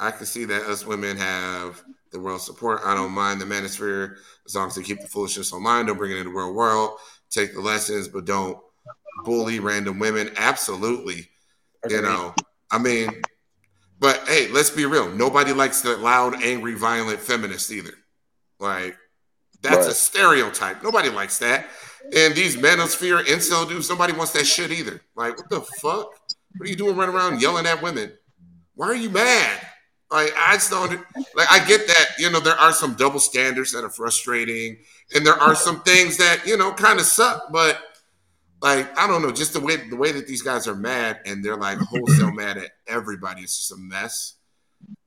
I can see that us women have the world support. I don't mind the manosphere as long as they keep the foolishness on mind. Don't bring it into the real world. Take the lessons, but don't bully random women. Absolutely. You know, I mean, but hey, let's be real. Nobody likes the loud, angry, violent feminist either. Like, that's a stereotype. Nobody likes that. And these manosphere incel dudes, nobody wants that shit either. Like, what the fuck? What are you doing running around yelling at women? Why are you mad? Like, I just don't like I get that, you know, there are some double standards that are frustrating, and there are some things that, you know, kind of suck, but like, I don't know, just the way the way that these guys are mad and they're like wholesale mad at everybody, it's just a mess.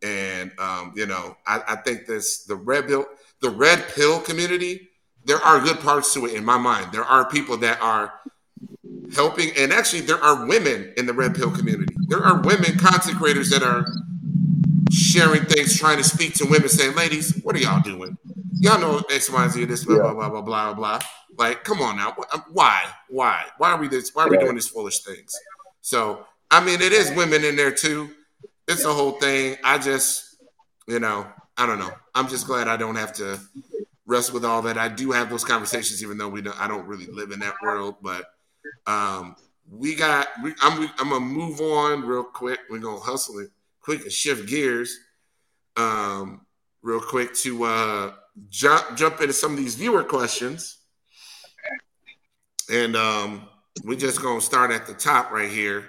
And um, you know, I, I think this the red pill the red pill community, there are good parts to it in my mind. There are people that are helping, and actually, there are women in the red pill community there are women content creators that are sharing things, trying to speak to women, saying, "Ladies, what are y'all doing? Y'all know X, Y, Z, this, blah, Yeah. blah, blah, blah, blah, blah." Like, come on now, um, why, why, why are we this? Why are we doing these foolish things? So, I mean, it is women in there too. It's a whole thing. I just, you know, I don't know. I'm just glad I don't have to wrestle with all that. I do have those conversations, even though we don't. I don't really live in that world, but um, we got. We, I'm. I'm gonna move on real quick. We're gonna hustle it quick and shift gears, um, real quick to uh, jump jump into some of these viewer questions, and um, we're just gonna start at the top right here.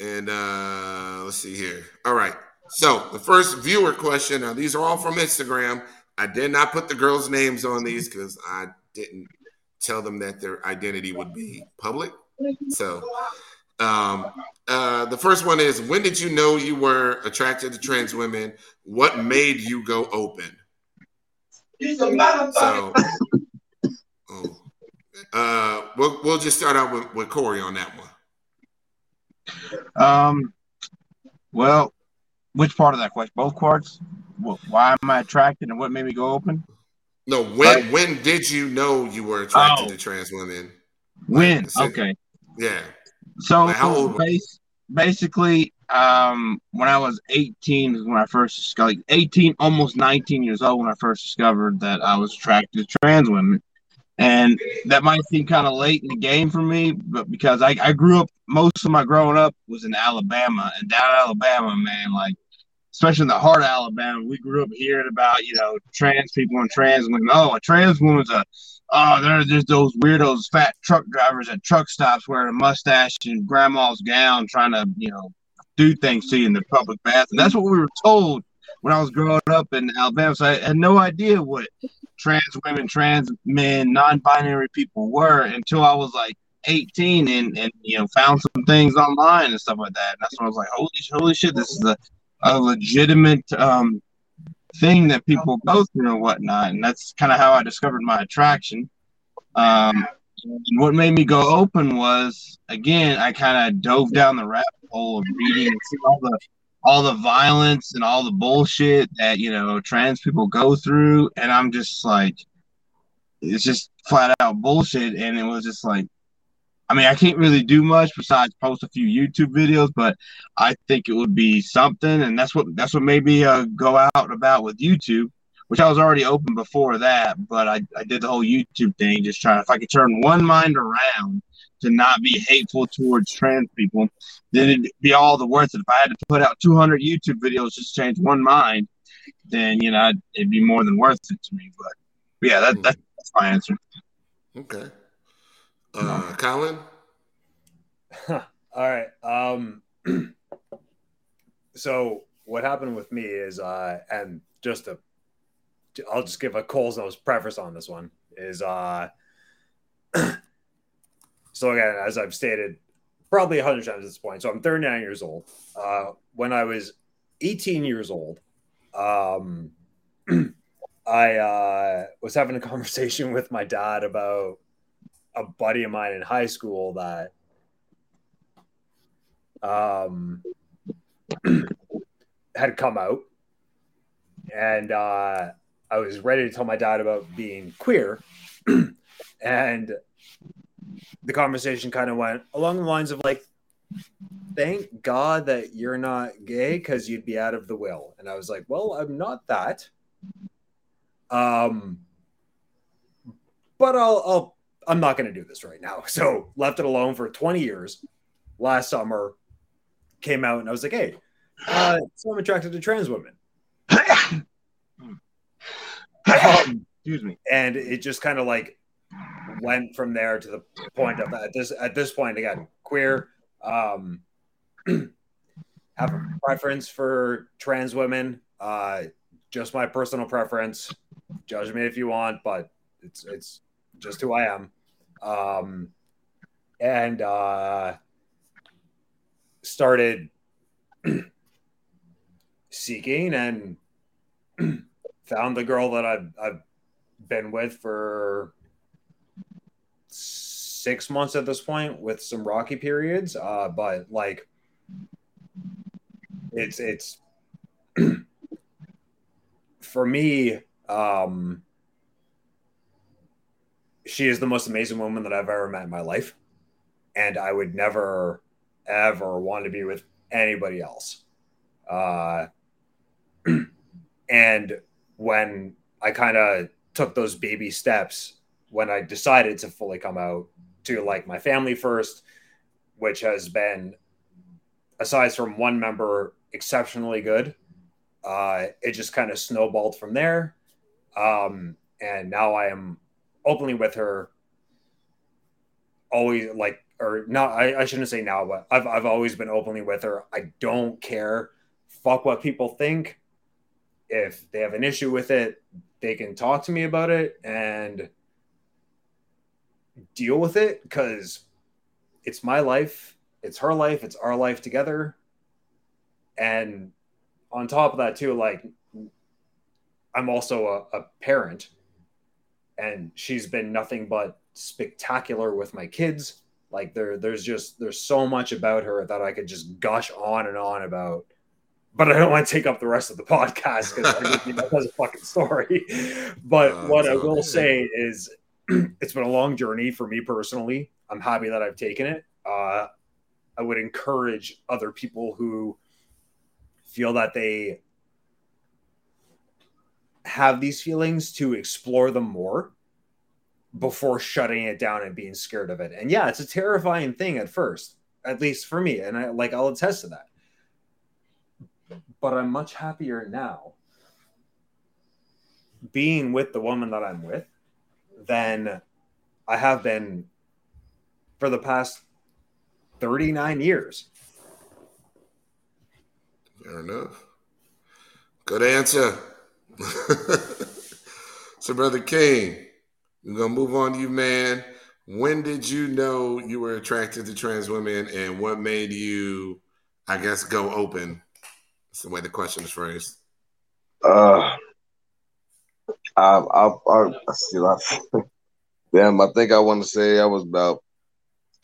And uh, let's see here. All right. So the first viewer question. Now these are all from Instagram. I did not put the girls' names on these because I didn't tell them that their identity would be public. So um, uh, the first one is when did you know you were attracted to trans women? What made you go open? So, oh, uh, we'll we'll just start out with, with Corey on that one. Um, well, which part of that question? Both parts. Wh- Why am I attracted, and what made me go open? No, when when did you know you were attracted Oh. to trans women? When? Okay. Yeah. So Like, bas- basically, um, when I was 18 is when I first discovered, like 18, almost 19 years old when I first discovered that I was attracted to trans women. And that might seem kind of late in the game for me, but because I, I grew up, most of my growing up was in Alabama, and down in Alabama, man, like especially in the heart of Alabama, we grew up hearing about you know trans people and trans women. Oh, a trans woman's a oh, there, there's those weirdos, fat truck drivers at truck stops wearing a mustache and grandma's gown, trying to you know do things to you in the public bathroom. That's what we were told when I was growing up in Alabama. So I had no idea what trans women, trans men, non-binary people were until I was like 18 and, and you know found some things online and stuff like that. And that's when I was like, holy holy shit, this is a, a legitimate um, thing that people go through and whatnot. And that's kind of how I discovered my attraction. Um, and what made me go open was again, I kind of dove down the rabbit hole of reading all the all the violence and all the bullshit that you know trans people go through, and I'm just like, it's just flat out bullshit. And it was just like, I mean, I can't really do much besides post a few YouTube videos, but I think it would be something, and that's what that's what made me uh, go out and about with YouTube, which I was already open before that, but I, I did the whole YouTube thing, just trying if I could turn one mind around to not be hateful towards trans people, then it'd be all the worth it. If I had to put out 200 YouTube videos just to change one mind, then you know it'd be more than worth it to me. But yeah, that, that that's my answer. Okay. Uh, Colin. All right. Um, so what happened with me is, uh, and just to, I'll just give a Coles Notes preface on this one is, uh, so again, as I've stated probably a hundred times at this point, so I'm 39 years old. Uh, when I was 18 years old, um, I uh, was having a conversation with my dad about a buddy of mine in high school that um, had come out, and uh, I was ready to tell my dad about being queer, and the conversation kind of went along the lines of like, "Thank God that you're not gay, because you'd be out of the will." And I was like, "Well, I'm not that." Um, but I'll, I'll I'm not going to do this right now. So left it alone for 20 years. Last summer, came out and I was like, hey, uh, so I'm attracted to trans women. Um, Excuse me. and it just kind of like went from there to the point of at this at this point again queer um have a preference for trans women uh just my personal preference judge me if you want but it's it's just who i am um and uh started seeking and found the girl that I've, I've been with for six months at this point with some rocky periods uh but like it's it's for me. Um, she is the most amazing woman that I've ever met in my life, and I would never ever want to be with anybody else. Uh, and when I kind of took those baby steps, when I decided to fully come out to like my family first, which has been, aside from one member, exceptionally good. Uh, it just kind of snowballed from there. Um, and now I am openly with her always like or not I, I shouldn't say now but I've, I've always been openly with her. I don't care. Fuck what people think. If they have an issue with it they can talk to me about it and deal with it because it's my life. It's her life. It's our life together. And on top of that too like i'm also a, a parent and she's been nothing but spectacular with my kids. Like there, there's just there's so much about her that I could just gush on and on about. But I don't want to take up the rest of the podcast because that's a fucking story. But uh, what I will okay. say is, it's been a long journey for me personally. I'm happy that I've taken it. Uh, I would encourage other people who feel that they have these feelings to explore them more before shutting it down and being scared of it. And yeah, it's a terrifying thing at first, at least for me. And I like I'll attest to that. But I'm much happier now being with the woman that I'm with than I have been for the past 39 years. Fair enough. Good answer. So, Brother King, we're gonna move on to you, man. When did you know you were attracted to trans women, and what made you, I guess, go open? That's the way the question is phrased. Uh, I, I, I, I see. Damn, I think I want to say I was about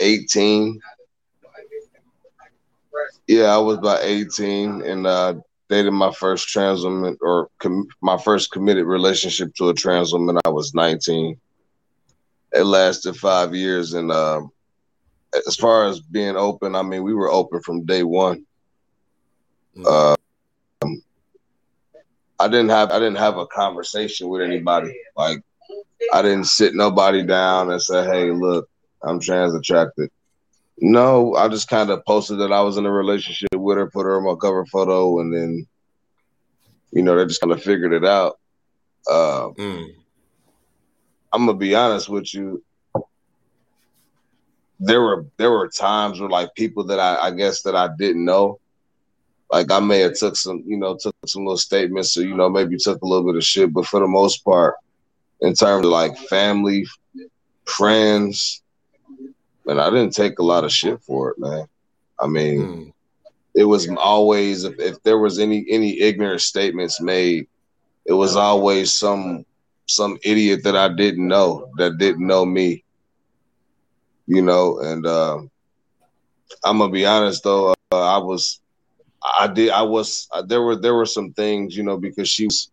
eighteen. Yeah, I was about eighteen, and uh, dated my first trans woman or com- my first committed relationship to a trans woman. I was 19. It lasted five years, and um, as far as being open, I mean, we were open from day one. Uh, um, I didn't have I didn't have a conversation with anybody. Like I didn't sit nobody down and say, "Hey, look, I'm trans attracted." No, I just kind of posted that I was in a relationship with her, put her in my cover photo, and then, you know, they just kind of figured it out. Uh, mm. I'm gonna be honest with you. There were there were times where like people that I, I guess that I didn't know, like I may have took some, you know, took some little statements, or you know, maybe took a little bit of shit, but for the most part, in terms of like family, friends, and I didn't take a lot of shit for it, man. I mean, mm. It was always if, if there was any any ignorant statements made, it was always some some idiot that I didn't know that didn't know me. You know, and uh, I'm gonna be honest though, uh, I was, I did, I was, uh, there were there were some things, you know, because she was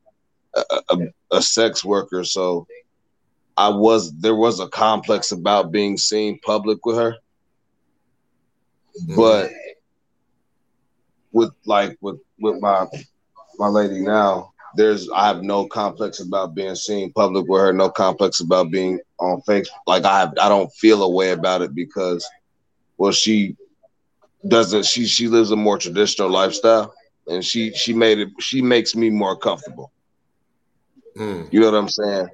a, a, a sex worker, so I was there was a complex about being seen public with her. Mm-hmm. But with like with with my my lady now, there's I have no complex about being seen public with her, no complex about being on Facebook. Like I have I don't feel a way about it because well she doesn't she she lives a more traditional lifestyle and she she made it she makes me more comfortable. Mm. You know what I'm saying?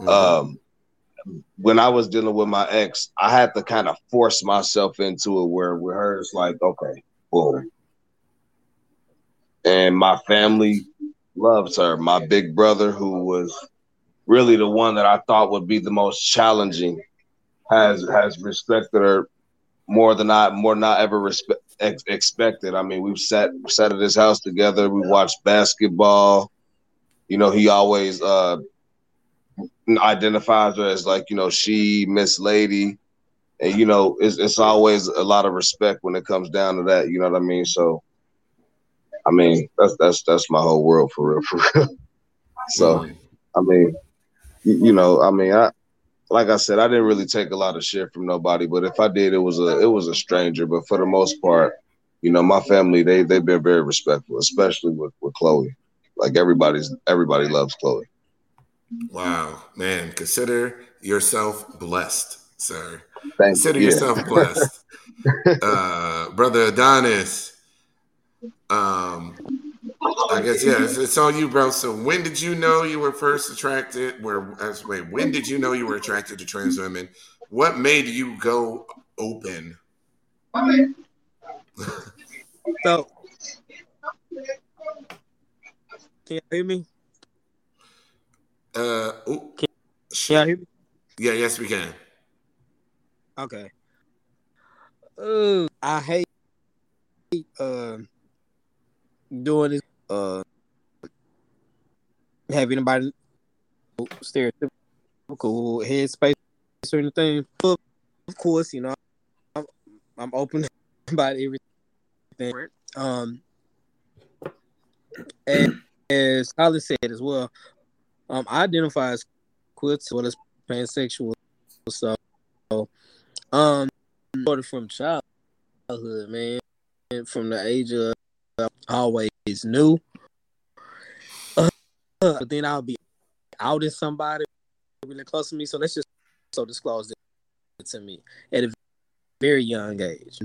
Mm-hmm. Um, when I was dealing with my ex, I had to kind of force myself into it where with her it's like, okay, boom. And my family loves her. My big brother, who was really the one that I thought would be the most challenging, has has respected her more than I more I ever respect, ex- expected. I mean, we've sat sat at his house together. We watched basketball. You know, he always uh identifies her as like you know she miss lady and you know it's, it's always a lot of respect when it comes down to that you know what i mean so I mean, that's that's that's my whole world for real, for real. so, Mm. I mean, you, you know, I mean, I like I said, I didn't really take a lot of shit from nobody, but if I did, it was a it was a stranger. But for the most part, you know, my family they they've been very respectful, especially with with Chloe. Like everybody's everybody loves Chloe. Wow, man, consider yourself blessed, sir. Thank Consider you. Yourself blessed. uh, Brother Adonis, um, I guess, yeah, it's, it's on you, bro. So when did you know you were first attracted? Where, as, wait, when did you know you were attracted to trans women? What made you go open? So, can you hear me? Uh, ooh, Can y'all hear me? yeah, yes, we can. Okay. Uh, I hate uh, doing this. Uh, have anybody stereotypical headspace or anything? But of course, you know, I'm, I'm open about everything. Um, and as Colin said as well, um, I identify as queer as well as pansexual. So, um, started from childhood, man, and from the age of always knew. Uh, but then I'll be outing somebody really close to me. So let's just so disclose it to me at a very young age.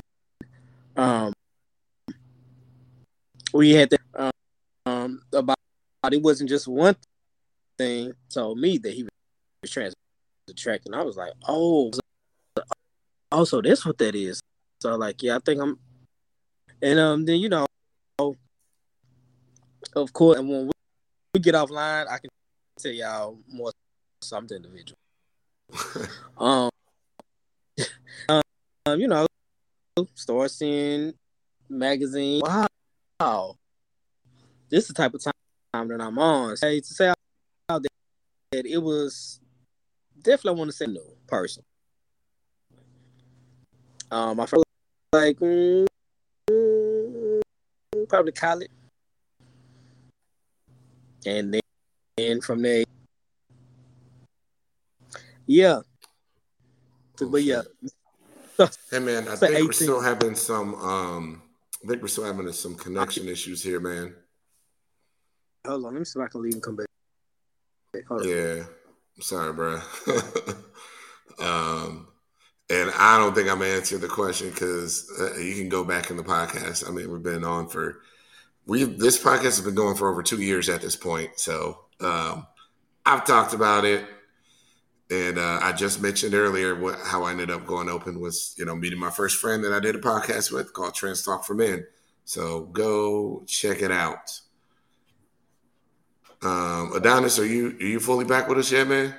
Um, we had that um, about it wasn't just one thing told me that he was trans attracting. I was like, oh, oh, so that's what that is. So like, yeah, I think I'm, and um, then you know, of course, and when we, get offline, I can tell y'all more something individual. Um, um, you know, start seeing magazine. Wow, wow, this is the type of time that I'm on. Hey, to say that it was definitely I want to say no person. Um, I felt like mm, mm, probably college, and then and from there, yeah. But yeah, Hey man, I think we're still having some. um I think we're still having some connection issues here, man. hold on. Let me see if I can leave and come back. Hold. Yeah, I'm sorry, bro. um, and I don't think I'm gonna the question because uh, you can go back in the podcast. I mean, we've been on for we this podcast has been going for over two years at this point. So um, I've talked about it, and uh, I just mentioned earlier what how I ended up going open was you know meeting my first friend that I did a podcast with called Trans Talk for Men. So go check it out. Um, Adonis, are you are you fully back with us yet, man?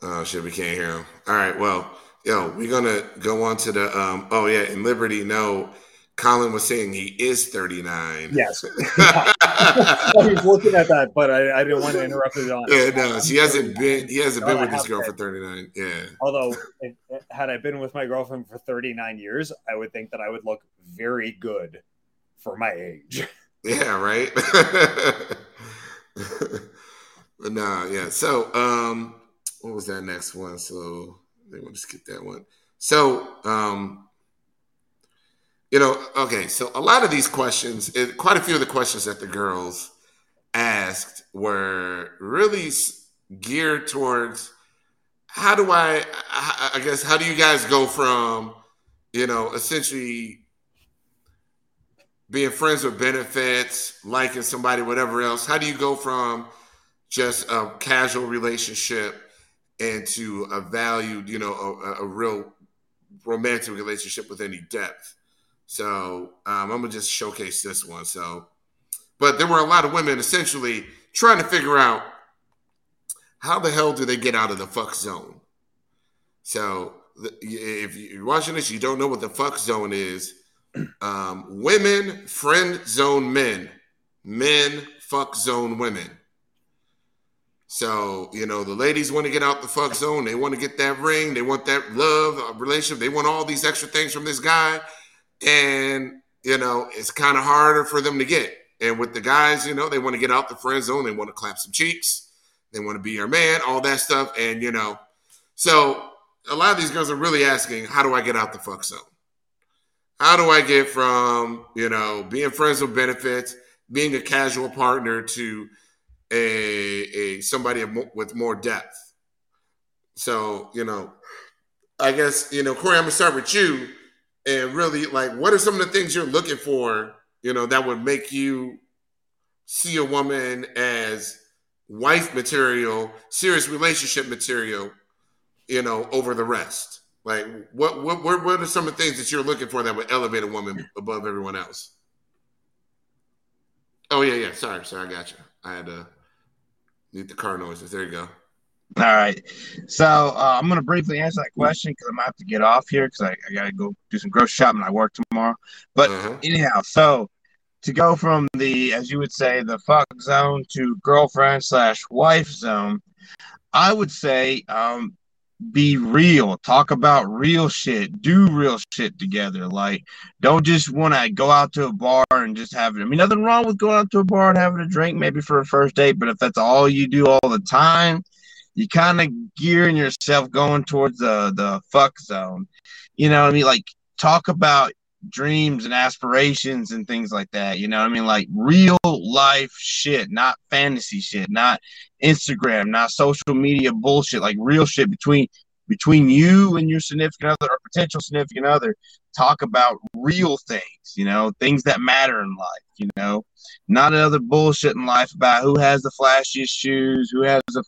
Oh shit, we can't hear him. All right, well, yo, we're gonna go on to the um oh yeah, in Liberty, no, Colin was saying he is 39. Yes. I was looking at that, but I, I didn't want to interrupt it on. Yeah, no, he hasn't been he hasn't been with his girl for 39. Yeah. Although, if, had I been with my girlfriend for 39 years, I would think that I would look very good for my age. Yeah, right. but nah, yeah. So, um, what was that next one? So they want to skip that one. So, um, you know, okay. So a lot of these questions, it, quite a few of the questions that the girls asked were really geared towards how do I, I guess, how do you guys go from, you know, essentially being friends with benefits, liking somebody, whatever else. How do you go from just a casual relationship into a valued, you know, a, a real romantic relationship with any depth? So um, I'm gonna just showcase this one. So, but there were a lot of women essentially trying to figure out how the hell do they get out of the fuck zone. So if you're watching this, you don't know what the fuck zone is um, women friend zone men, men fuck zone women. So, you know, the ladies want to get out the fuck zone. They want to get that ring. They want that love uh, relationship. They want all these extra things from this guy. And, you know, it's kind of harder for them to get. And with the guys, you know, they want to get out the friend zone. They want to clap some cheeks. They want to be your man, all that stuff. And, you know, so a lot of these girls are really asking, how do I get out the fuck zone? How do I get from, you know, being friends with benefits, being a casual partner to a, a somebody with more depth. So you know, I guess you know, Corey, I'm gonna start with you, and really like, what are some of the things you're looking for? You know, that would make you see a woman as wife material, serious relationship material, you know, over the rest. Like, what what what are some of the things that you're looking for that would elevate a woman above everyone else? Oh yeah, yeah. Sorry, sorry, I got you. I had to Need the car noises. There you go. All right. So uh, I'm going to briefly answer that question because I'm going to have to get off here because I, I got to go do some grocery shopping. I work tomorrow. But uh-huh. anyhow, so to go from the, as you would say, the fuck zone to girlfriend slash wife zone, I would say um, be real, talk about real shit, do real shit together. Like, don't just want to go out to a bar and just have it. I mean, nothing wrong with going out to a bar and having a drink, maybe for a first date, but if that's all you do all the time, you kind of gearing yourself going towards the the fuck zone. You know what I mean? Like, talk about dreams and aspirations and things like that. You know I mean? Like real life shit, not fantasy shit, not Instagram, not social media bullshit, like real shit between between you and your significant other or potential significant other. Talk about real things, you know, things that matter in life, you know, not another bullshit in life about who has the flashiest shoes, who has the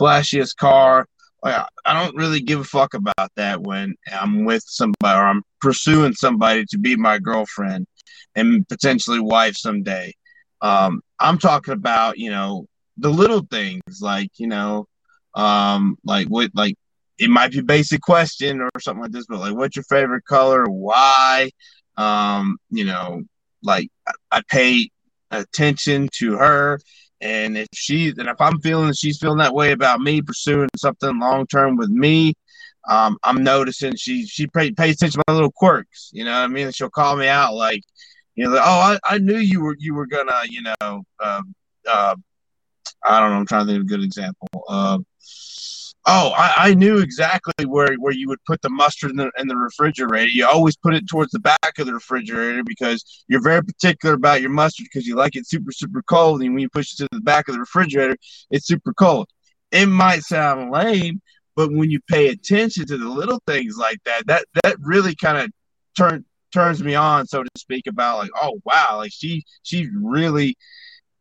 flashiest car, I don't really give a fuck about that when I'm with somebody or I'm pursuing somebody to be my girlfriend and potentially wife someday. Um, I'm talking about, you know, the little things like, you know, um, like what, like it might be basic question or something like this, but like, what's your favorite color? Why? Um, you know, like I, I pay attention to her and if she and if I'm feeling she's feeling that way about me pursuing something long term with me, um, I'm noticing she she pay, pays attention to my little quirks. You know what I mean? She'll call me out like, you know, like, oh, I, I knew you were you were gonna, you know, uh, uh, I don't know. I'm trying to think of a good example. Uh, Oh, I, I, knew exactly where, where you would put the mustard in the, in the refrigerator. You always put it towards the back of the refrigerator because you're very particular about your mustard because you like it super, super cold. And when you push it to the back of the refrigerator, it's super cold. It might sound lame, but when you pay attention to the little things like that, that that really kind of turn turns me on, so to speak, about like, oh wow, like she she's really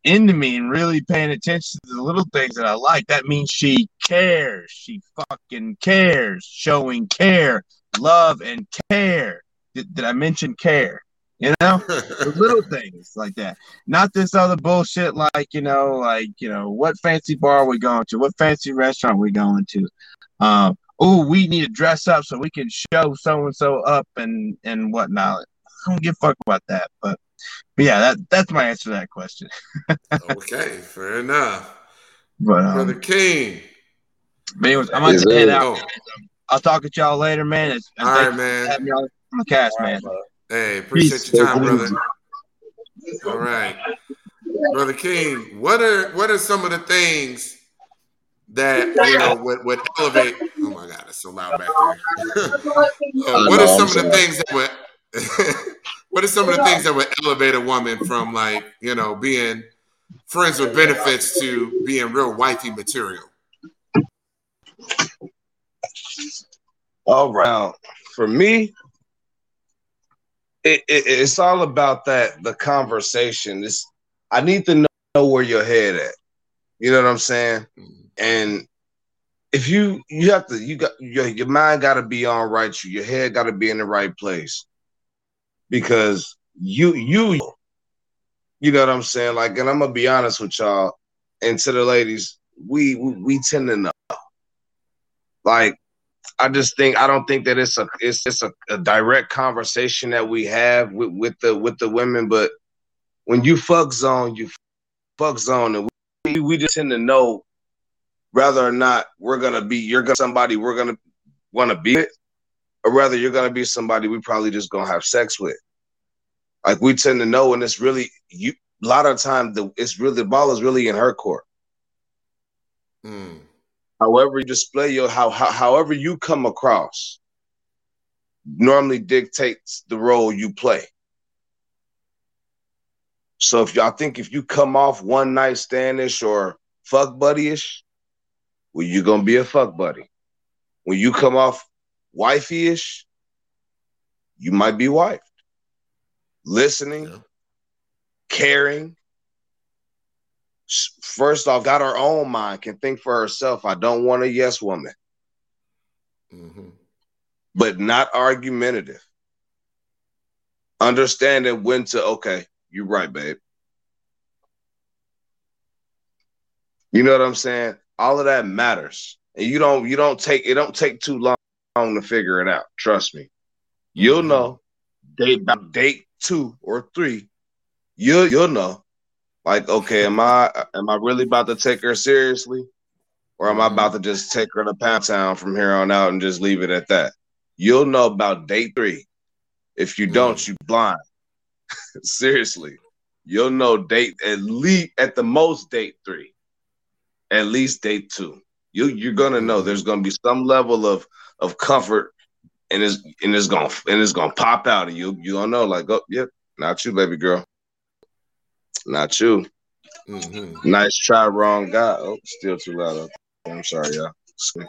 into me and really paying attention to the little things that I like, that means she cares. She fucking cares. Showing care, love, and care. Did, did I mention care? You know, the little things like that. Not this other bullshit like, you know, like, you know, what fancy bar are we going to? What fancy restaurant are we going to? Um, oh, we need to dress up so we can show so and so up and and whatnot. I don't give a fuck about that, but but yeah, that that's my answer to that question. okay, fair enough. But um, brother King. But anyways, I'm gonna head out. Oh. I'll talk to y'all later, man. It's, All right, man. Having y'all on the cast, man. Hey, appreciate Peace. your time, brother. All right, brother King. What are what are some of the things that you know would, would elevate? Oh my God, it's so loud back there. uh, what are some of the things that would what are some of the things that would elevate a woman from like you know being friends with benefits to being real wifey material? All right, for me, it, it, it's all about that the conversation. This I need to know, know where your head at. You know what I'm saying? Mm-hmm. And if you you have to you got your your mind got to be on right. you Your head got to be in the right place because you you you know what I'm saying? Like, and I'm gonna be honest with y'all, and to the ladies, we we, we tend to know. Like, I just think I don't think that it's a it's it's a, a direct conversation that we have with, with the with the women, but when you fuck zone, you fuck zone, and we we just tend to know whether or not we're gonna be you're gonna somebody we're gonna want to be it, or whether you're gonna be somebody we probably just gonna have sex with. Like we tend to know, and it's really you. A lot of time, the it's really the ball is really in her court. Mm. However you display your how, how however you come across normally dictates the role you play. So if y'all think if you come off one night standish or fuck buddyish, well, you're gonna be a fuck buddy. When you come off wifey-ish, you might be wife. Listening, Yeah. caring. First off, got her own mind, can think for herself. I don't want a yes woman, hmm but not argumentative. Understanding when to, okay, you're right, babe. You know what I'm saying? All of that matters. And you don't you don't take it don't take too long to figure it out. Trust me. You'll Mhm. know date about date two or three. You'll you'll know. Like, okay, am I am I really about to take her seriously? Or am I Mhm. about to just take her to Pound Town from here on out and just leave it at that? You'll know about date three. If you don't, you blind. Seriously. You'll know date at least at the most date three. At least date two. You you're gonna know there's gonna be some level of of comfort and it's and it's gonna and it's gonna pop out and you you gonna know like oh yep not you baby girl not you hmm nice try wrong guy oh still too loud I'm sorry y'all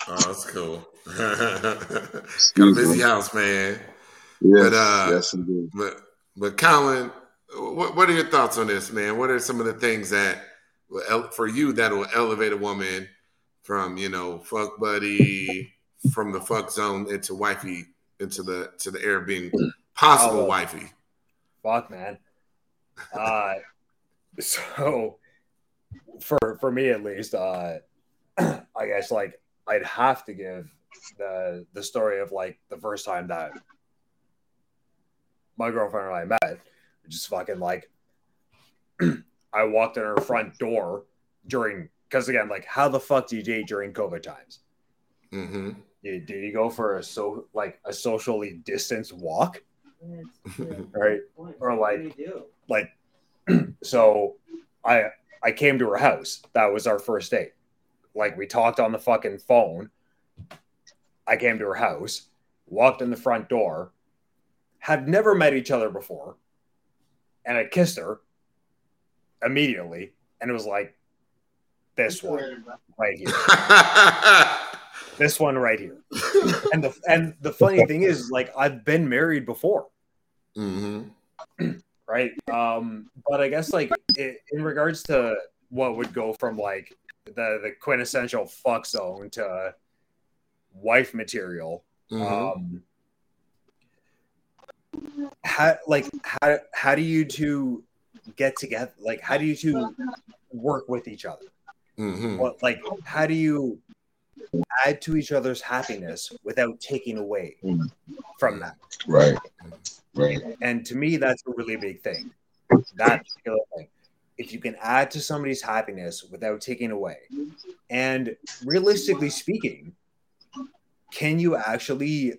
Oh, that's cool. Got a busy me. house, man. yes But, uh, yes indeed But but Colin, what what are your thoughts on this, man? What are some of the things that will ele- for you that will elevate a woman from you know fuck buddy from the fuck zone into wifey into the to the air being possible Oh. wifey? Fuck, man. Uh, so for for me at least, uh, I guess like I'd have to give the the story of like the first time that my girlfriend and I met, just fucking like I walked in her front door during because again, like how the fuck do you date during COVID times? Mm-hmm. You, did you go for a so like a socially distanced walk, right? Or like like so I I came to her house. That was our first date. Like we talked on the fucking phone. I came to her house, walked in the front door, had never met each other before, and I kissed her immediately, and it was like this one right here. This one right here. And the and the funny thing is, like, I've been married before. hmm right? Um but i guess like i in regards to what would go from like the the quintessential fuck zone to wife material hmm um how like how how do you two get together? Like how do you two work with each other? Hmm what like how do you add to each other's happiness without taking away from that? Right right And to me, that's a really big thing. That particular thing. If you can add to somebody's happiness without taking away, and realistically speaking, can you actually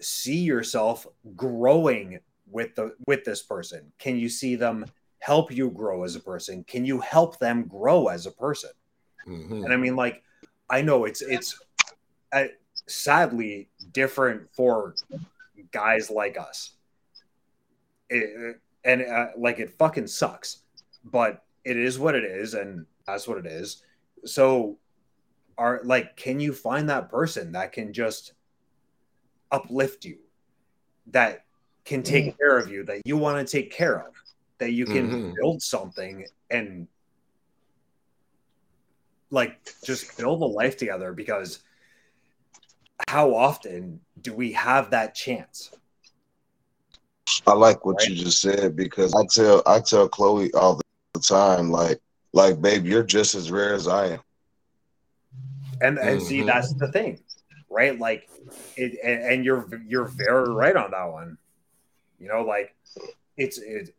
see yourself growing with the with this person? Can you see them help you grow as a person? Can you help them grow as a person? hmm And I mean, like, I know it's it's uh, sadly different for guys like us. It, and uh, like it fucking sucks, but it is what it is, and that's what it is. So, are like, can you find that person that can just uplift you, that can take care of you, that you want to take care of, that you can Mhm. build something and like just build a life together because how often do we have that chance? I like what Right. you just said because I tell I tell Chloe all the time like like babe you're just as rare as I am And and see Mhm. that's the thing, right? Like it and, and you're you're very right on that one. You know, like it's it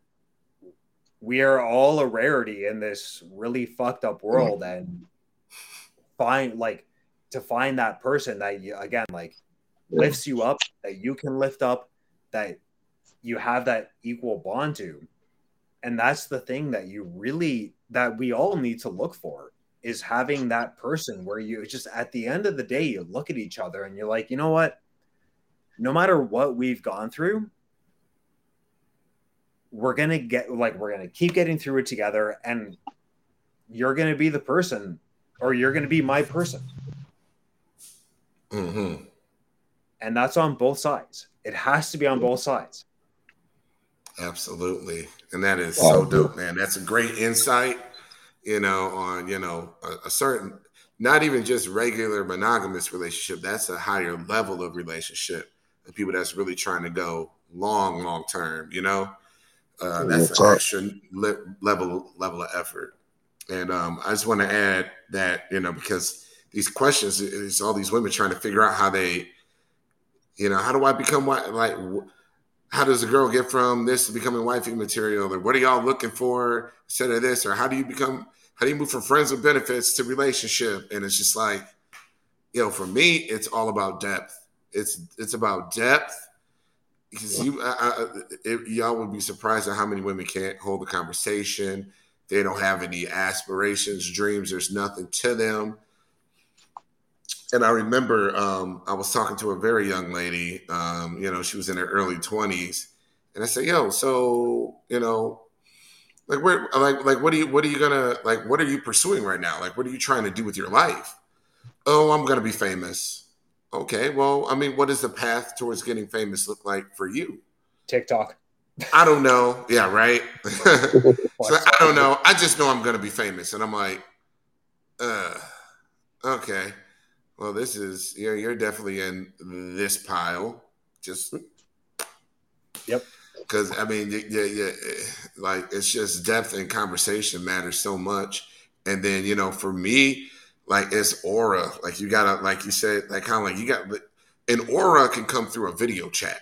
we are all a rarity in this really fucked up world and find like to find that person that you again like lifts you up that you can lift up that you have that equal bond to. And that's the thing that you really that we all need to look for is having that person where you just at the end of the day you look at each other and you're like you know what? No matter what we've gone through we're gonna get like we're gonna keep getting through it together and you're gonna be the person or you're gonna be my person Mm-hmm. and that's on both sides it has to be on both sides Absolutely. And that is so dope, man. That's a great insight, you know, on, you know, a, a, certain, not even just regular monogamous relationship. That's a higher level of relationship. The people that's really trying to go long, long term, you know, uh, that's an extra le- level, level of effort. And um, I just want to add that, you know, because these questions is all these women trying to figure out how they, you know, how do I become what, like, how does a girl get from this to becoming wifey material or what are y'all looking for instead of this or how do you become how do you move from friends with benefits to relationship? And it's just like you know for me it's all about depth. It's it's about depth. Because you I, I, it, y'all would be surprised at how many women can't hold a conversation. They don't have any aspirations dreams. There's nothing to them and I remember um, I was talking to a very young lady. Um, you know, she was in her early twenties, and I said, "Yo, so you know, like, where, like, like, what are you, what are you gonna, like, what are you pursuing right now? Like, what are you trying to do with your life? Oh, I'm gonna be famous. Okay, well, I mean, what does the path towards getting famous look like for you? TikTok. I don't know. Yeah, right. so I don't know. I just know I'm gonna be famous, and I'm like, uh, okay well, this is you're you're definitely in this pile. Just yep. Because I mean, yeah, yeah, like it's just depth and conversation matters so much. And then you know, for me, like it's aura. Like you gotta, like you said, like kind of like you got an aura can come through a video chat.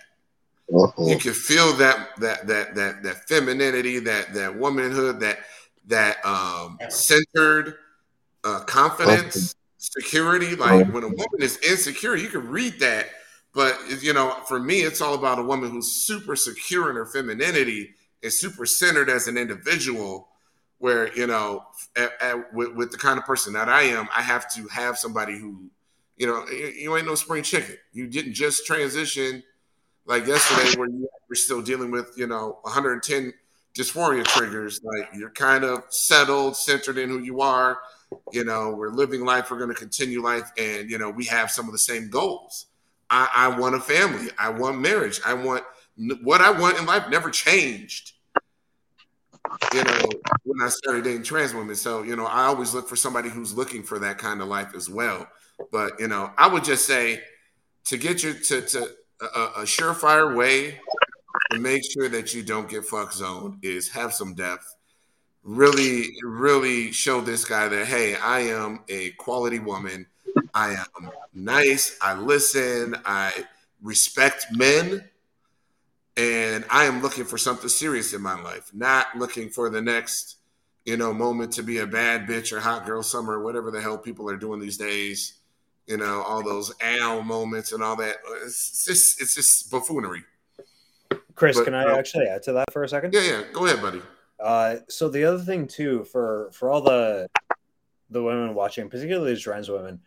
Uh-huh. You can feel that that that that that femininity, that that womanhood, that that um centered uh, confidence security. Oh. Like when a woman is insecure, you can read that. But you know, for me, it's all about a woman who's super secure in her femininity and super centered as an individual. Where you know, at, at, with, with, the kind of person that I am, I have to have somebody who, you know, you, you ain't no spring chicken. You didn't just transition like yesterday, where you were still dealing with you know 110 dysphoria triggers. Like you're kind of settled, centered in who you are you know, we're living life, we're going to continue life, and you know, we have some of the same goals. I, I want a family, I want marriage, I want what I want in life never changed. You know, when I started dating trans women, so you know, I always look for somebody who's looking for that kind of life as well. But you know, I would just say to get you to to a, a surefire way to make sure that you don't get fuck zoned is have some depth really, really show this guy that, hey, I am a quality woman. I am nice. I listen. I respect men. And I am looking for something serious in my life, not looking for the next, you know, moment to be a bad bitch or hot girl summer, or whatever the hell people are doing these days. You know, all those ow moments and all that. It's just, it's just buffoonery. Chris, but, can I uh, actually add to that for a second? Yeah, yeah. Go ahead, buddy. Uh, so the other thing too, for for all the the women watching, particularly the trans women,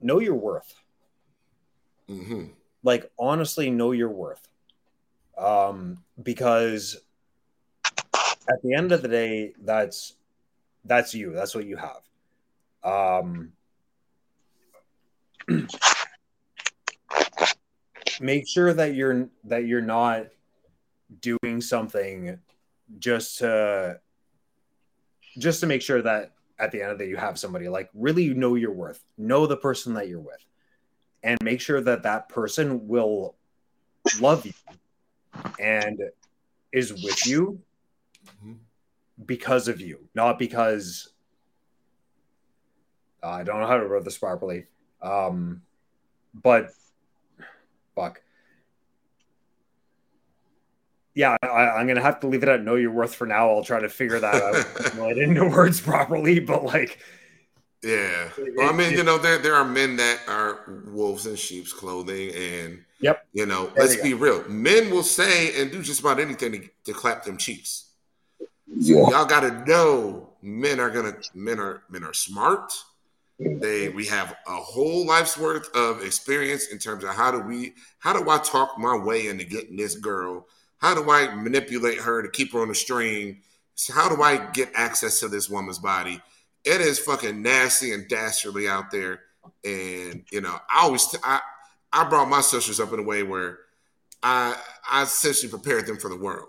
know your worth. Mm-hmm. Like honestly, know your worth. Um, because at the end of the day, that's that's you. That's what you have. Um, make sure that you're that you're not doing something just to just to make sure that at the end of the day you have somebody like really know your worth know the person that you're with and make sure that that person will love you and is with you because of you not because uh, i don't know how to write this properly um but fuck yeah, I, am gonna have to leave it at know your worth for now. I'll try to figure that out. well, I didn't know words properly, but like, Yeah. Well, I mean, you know, there there are men that are wolves in sheep's clothing, and Yep. you know, There let's you be real. Men will say and do just about anything to, to clap them cheeks. Yeah. Y'all got to know men are gonna men are men are smart. They we have a whole life's worth of experience in terms of how do we how do I talk my way into getting this girl? How do I manipulate her to keep her on the string? How do I get access to this woman's body? It is fucking nasty and dastardly out there. And you know, I always t- I I brought my sisters up in a way where I I essentially prepared them for the world.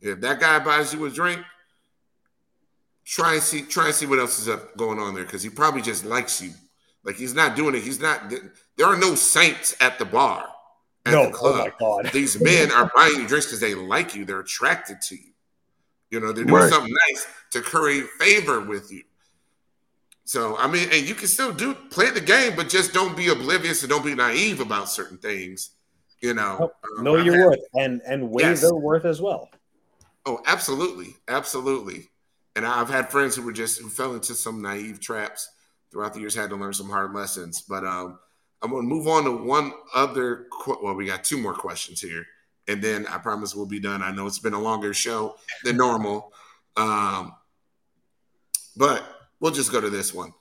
If that guy buys you a drink, try and see try and see what else is up going on there because he probably just likes you. Like he's not doing it. He's not. There are no saints at the bar. At No, the club. oh my god. These men are buying you drinks because they like you. They're attracted to you. You know, they're doing Right. something nice to curry favor with you. So I mean, and you can still do play the game, but just don't be oblivious and don't be naive about certain things. You know, Um, Know your worth and and weigh Yes. their worth as well. Oh, absolutely, absolutely. And I've had friends who were just who fell into some naive traps throughout the years, had to learn some hard lessons. But um, I'm going to move on to one other. Qu- well, we got two more questions here, and then I promise we'll be done. I know it's been a longer show than normal, um, but we'll just go to this one.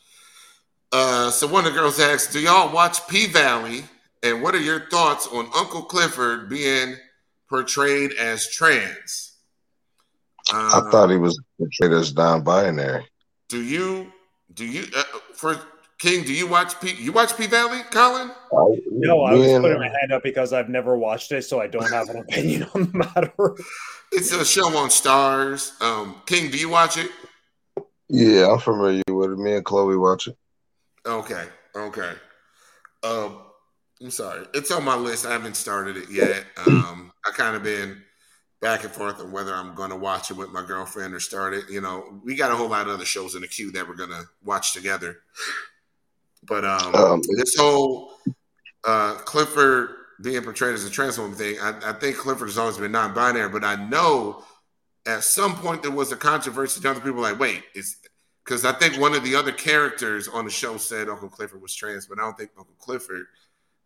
Uh, so one of the girls asked, "Do y'all watch P Valley? And what are your thoughts on Uncle Clifford being portrayed as trans?" I Uh, thought he was portrayed as non-binary. Do you do you uh, for King? Do you watch P? You watch P Valley, Colin? No, I was Man, putting my hand up because I've never watched it, so I don't have an opinion on the matter. It's a show on Starz. Um, King, do you watch it? Yeah, I'm familiar with it. Me and Chloe watch it. Okay, okay. Um, I'm sorry, it's on my list. I haven't started it yet. Um, I kind of been back and forth on whether I'm going to watch it with my girlfriend or start it. You know, we got a whole lot of other shows in the queue that we're going to watch together. But um, Um, this whole uh, Clifford being portrayed as a trans woman thing, I, I think Clifford has always been non-binary, but I know at some point there was a controversy. The other people were like, wait, it's because I think one of the other characters on the show said Uncle Clifford was trans, but I don't think Uncle Clifford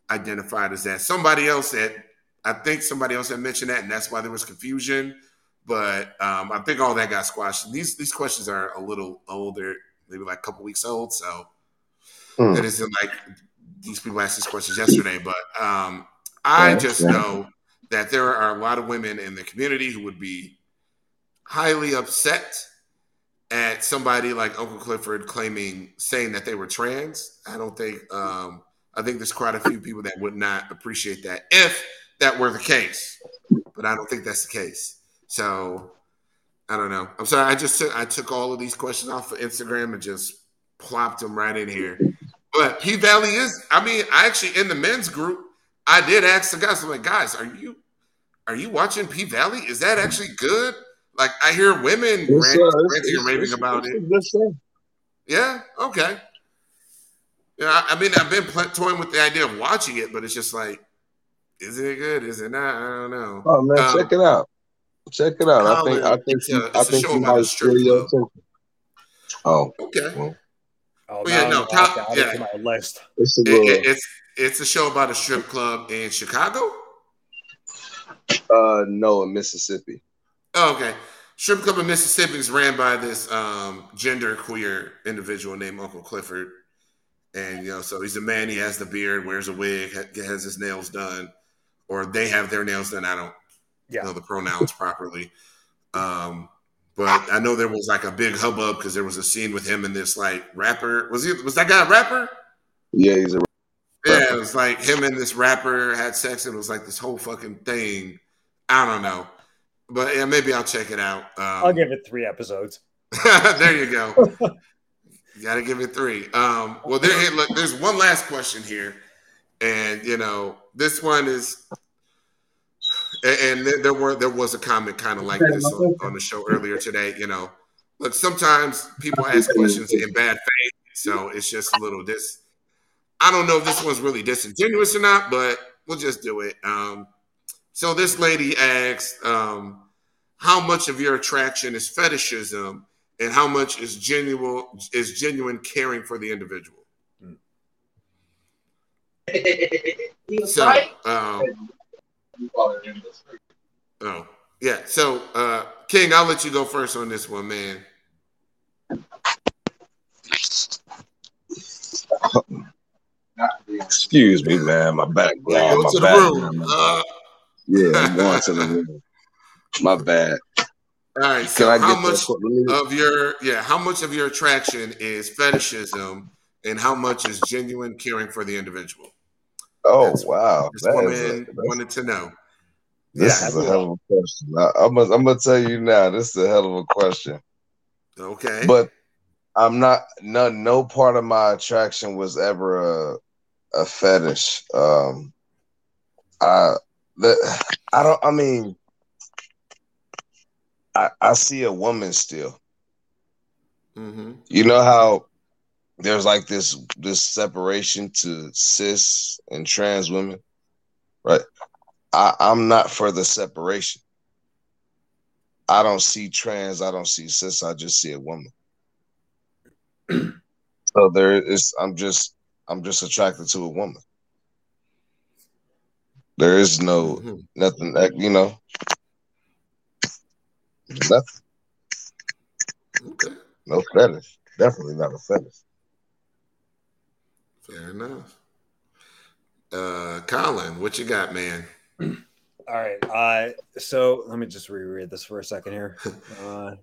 identified as that. Somebody else said, I think somebody else had mentioned that, and that's why there was confusion. But um, I think all that got squashed. These these questions are a little older, maybe like a couple weeks old, so Hmm. it isn't like these people asked these questions yesterday. But um, I Yeah, just yeah. know that there are a lot of women in the community who would be highly upset at somebody like Uncle Clifford claiming saying that they were trans. I don't think um, I think there's quite a few people that would not appreciate that if that were the case. But I don't think that's the case. So I don't know. I'm sorry. I just took I took all of these questions off of Instagram and just plopped them right in here. But P Valley is. I mean, I actually in the men's group, I did ask the guys. I'm like, guys, are you are you watching P Valley? Is that actually good? Like I hear women uh, ranting and raving about it. a good show. Yeah. Okay. Yeah. I, I mean, I've been pl- toying with the idea of watching it, but it's just like, is it good? Is it not? I don't know. Oh man, Um, check it out. Check it out. I think I Colin, think it's a- you- it's I a think show you might strip your attention. Oh, Okay. Oh, Well, yeah, no, I'm gonna yeah. my list. it's a It- it- it's it's a show about a strip club in Chicago. uh, no, in Mississippi. Oh, okay. Strip club in Mississippi is ran by this um, gender queer individual named Uncle Clifford, and you know, so he's a man. He has the beard, wears a wig, ha- has his nails done, or they have their nails done. I don't Yeah. know the pronouns properly. Um, but I know there was like a big hubbub because there was a scene with him and this like rapper. Was he? Was that guy a rapper? Yeah, he's a. rapper. Yeah, it was like him and this rapper had sex, and it was like this whole fucking thing. I don't know, but yeah, maybe I'll check it out. Um, I'll give it three episodes. there you go. you got to give it three. Um, well, there. Hey, look, there's one last question here, and you know, this one is, and, and there- were there was a comment kind of like this on, on the show earlier today. You know, look, sometimes people ask questions in bad faith, so it's just a little dis. I don't know if this one's really disingenuous or not, but we'll just do it. Um, so this lady asked, um, "How much of your attraction is fetishism?" and how much is genuine is genuine caring for the individual. So, um, oh yeah. So, uh, King, I'll let you go first on this one, man. Excuse me, man. My back. Yeah, go my to the back, room. man. Uh, Yeah, I'm going to the room. My bad. all right. So, how much of your yeah? How much of your attraction is fetishism, and how much is genuine caring for the individual? Oh That's- wow, This that woman a, wanted to know. this Yeah, is a hell of a question. I, I'm gonna, I'm gonna tell you now. This is a hell of a question. Okay. But I'm not. No, no part of my attraction was ever a a fetish. Um, I the I don't. I mean, I I see a woman still. hmm You know how there's like this this separation to cis and trans women, right? I, I'm not for the separation. I don't see trans, I don't see cis, I just see a woman. so there is I'm just I'm just attracted to a woman. There is no hmm nothing that you know. Nothing, Okay. no fetish. Definitely not a fetish. Fair enough. Uh, Colin, what you got, man? All right. Uh, so let me just reread this for a second here. Uh,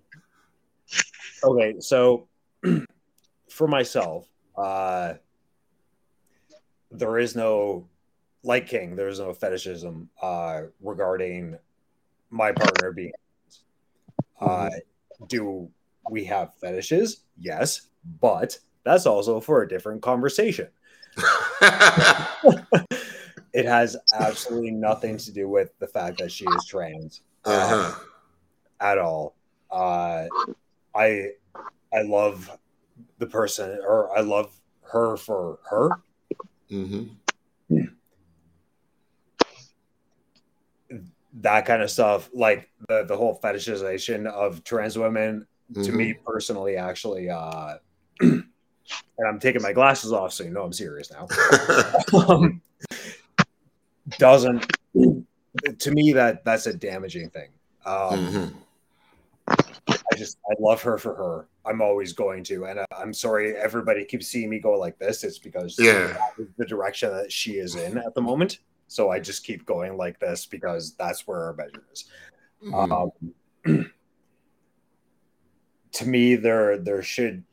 okay. So for myself, uh, there is no, like King, there's no fetishism uh, regarding my partner being. Uh, do we have fetishes? Yes, but that's also for a different conversation. It has absolutely nothing to do with the fact that she is trans um, uh-huh. at all. Uh, I I love the person, or I love her for her. hmm That kind of stuff, like the the whole fetishization of trans women, to Mm-hmm. me personally, actually, uh, and I'm taking my glasses off, so you know I'm serious now. um, doesn't to me that that's a damaging thing. Um, Mhm. I just I love her for her. I'm always going to, and uh, I'm sorry everybody keeps seeing me go like this. It's because Yeah. that is the direction that she is in at the moment. So I just keep going like this because that's where our measure is. Mhm. Um, to me, there there should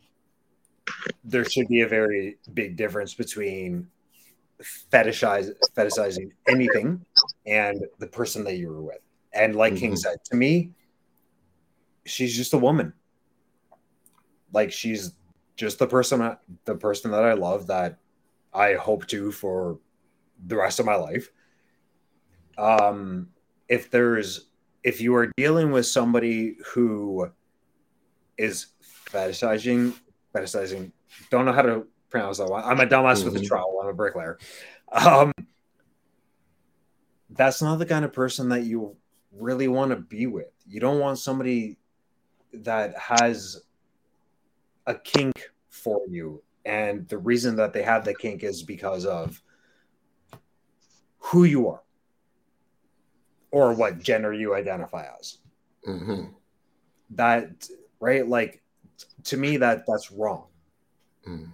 there should be a very big difference between fetishize fetishizing anything and the person that you were with. And like King Mhm. said, to me, she's just a woman. Like she's just the person the person that I love that I hope to for the rest of my life. Um if there's if you are dealing with somebody who is fetishizing fetishizing don't know how to pronounce that one. I'm a dumbass with a trowel. I'm a bricklayer. Um, that's not the kind of person that you really want to be with. You don't want somebody that has a kink for you. And the reason that they have the kink is because of who you are or what gender you identify as. Mhm. That, right? Like, to me, that that's wrong. Mhm.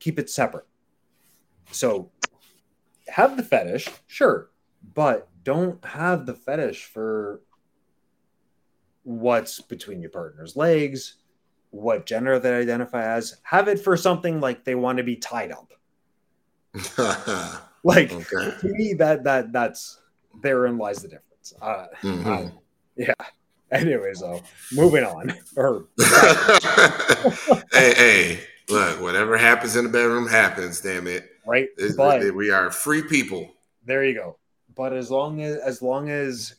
keep it separate. So have the fetish, sure, but don't have the fetish for what's between your partner's legs, what gender they identify as. Have it for something like they want to be tied up. Like okay. to me, that that that's therein lies the difference. Uh, Mhm. yeah. Anyways, though, moving on. Or hey, hey, look, whatever happens in the bedroom happens, damn it. right, It's- but we are free people. there you go but as long as as long as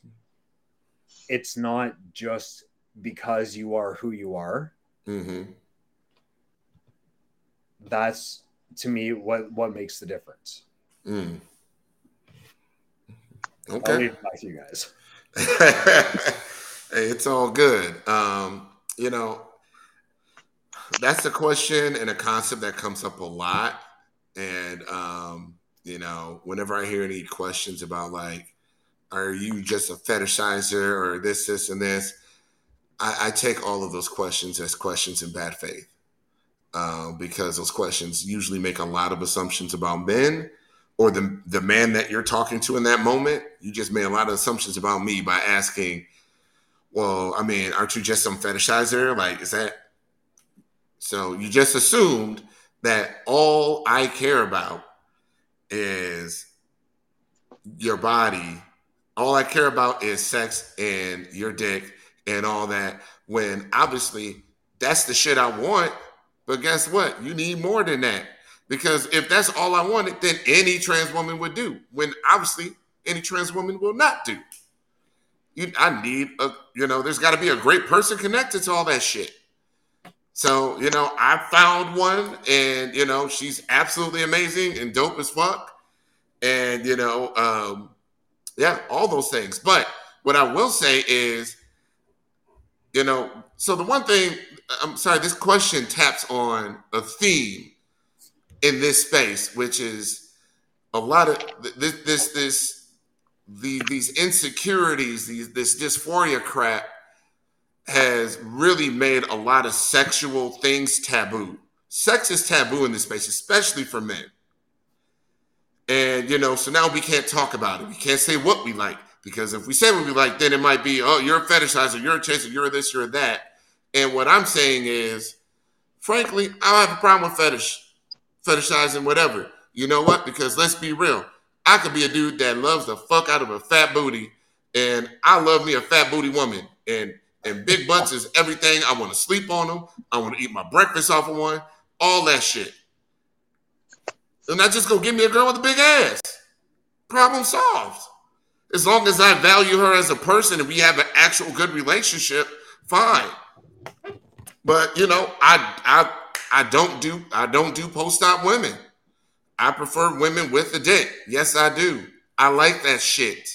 it's not just because you are who you are hmm that's to me what what makes the difference Mm. i'll Okay. leave it back to you guys hey, it's all good. Um, you know, that's a question and a concept that comes up a lot. And um, you know, whenever I hear any questions about like, are you just a fetishizer or this, this, and this, I, I take all of those questions as questions in bad faith. Uh, because those questions usually make a lot of assumptions about men or the the man that you're talking to in that moment. You just made a lot of assumptions about me by asking, "Well, I mean, aren't you just some fetishizer? Like, is that so you just assumed that all I care about is your body. All I care about is sex and your dick and all that. When obviously that's the shit I want. But guess what? You need more than that. Because if that's all I wanted, then any trans woman would do. When obviously any trans woman will not do. You, I need a, you know, there's got to be a great person connected to all that shit. So, you know, I found one and, you know, she's absolutely amazing and dope as fuck. And, you know, um, yeah, all those things. But what I will say is, you know, so the one thing, I'm sorry, this question taps on a theme in this space, which is a lot of this, this, this, the, these insecurities, these, this dysphoria crap has really made a lot of sexual things taboo. Sex is taboo in this space, especially for men. And you know, so now we can't talk about it. We can't say what we like because if we say what we like, then it might be, oh, you're a fetishizer, you're a chaser, you're this, you're that. And what I'm saying is, frankly, I don't have a problem with fetish, fetishizing whatever. You know what? Because let's be real, I could be a dude that loves the fuck out of a fat booty, and I love me a fat booty woman, and and big butts is everything. I want to sleep on them. I want to eat my breakfast off of one. All that shit. And I just go give me a girl with a big ass. Problem solved. As long as I value her as a person and we have an actual good relationship, fine. But you know, I I I don't do I don't do post-op women. I prefer women with a dick. Yes, I do. I like that shit.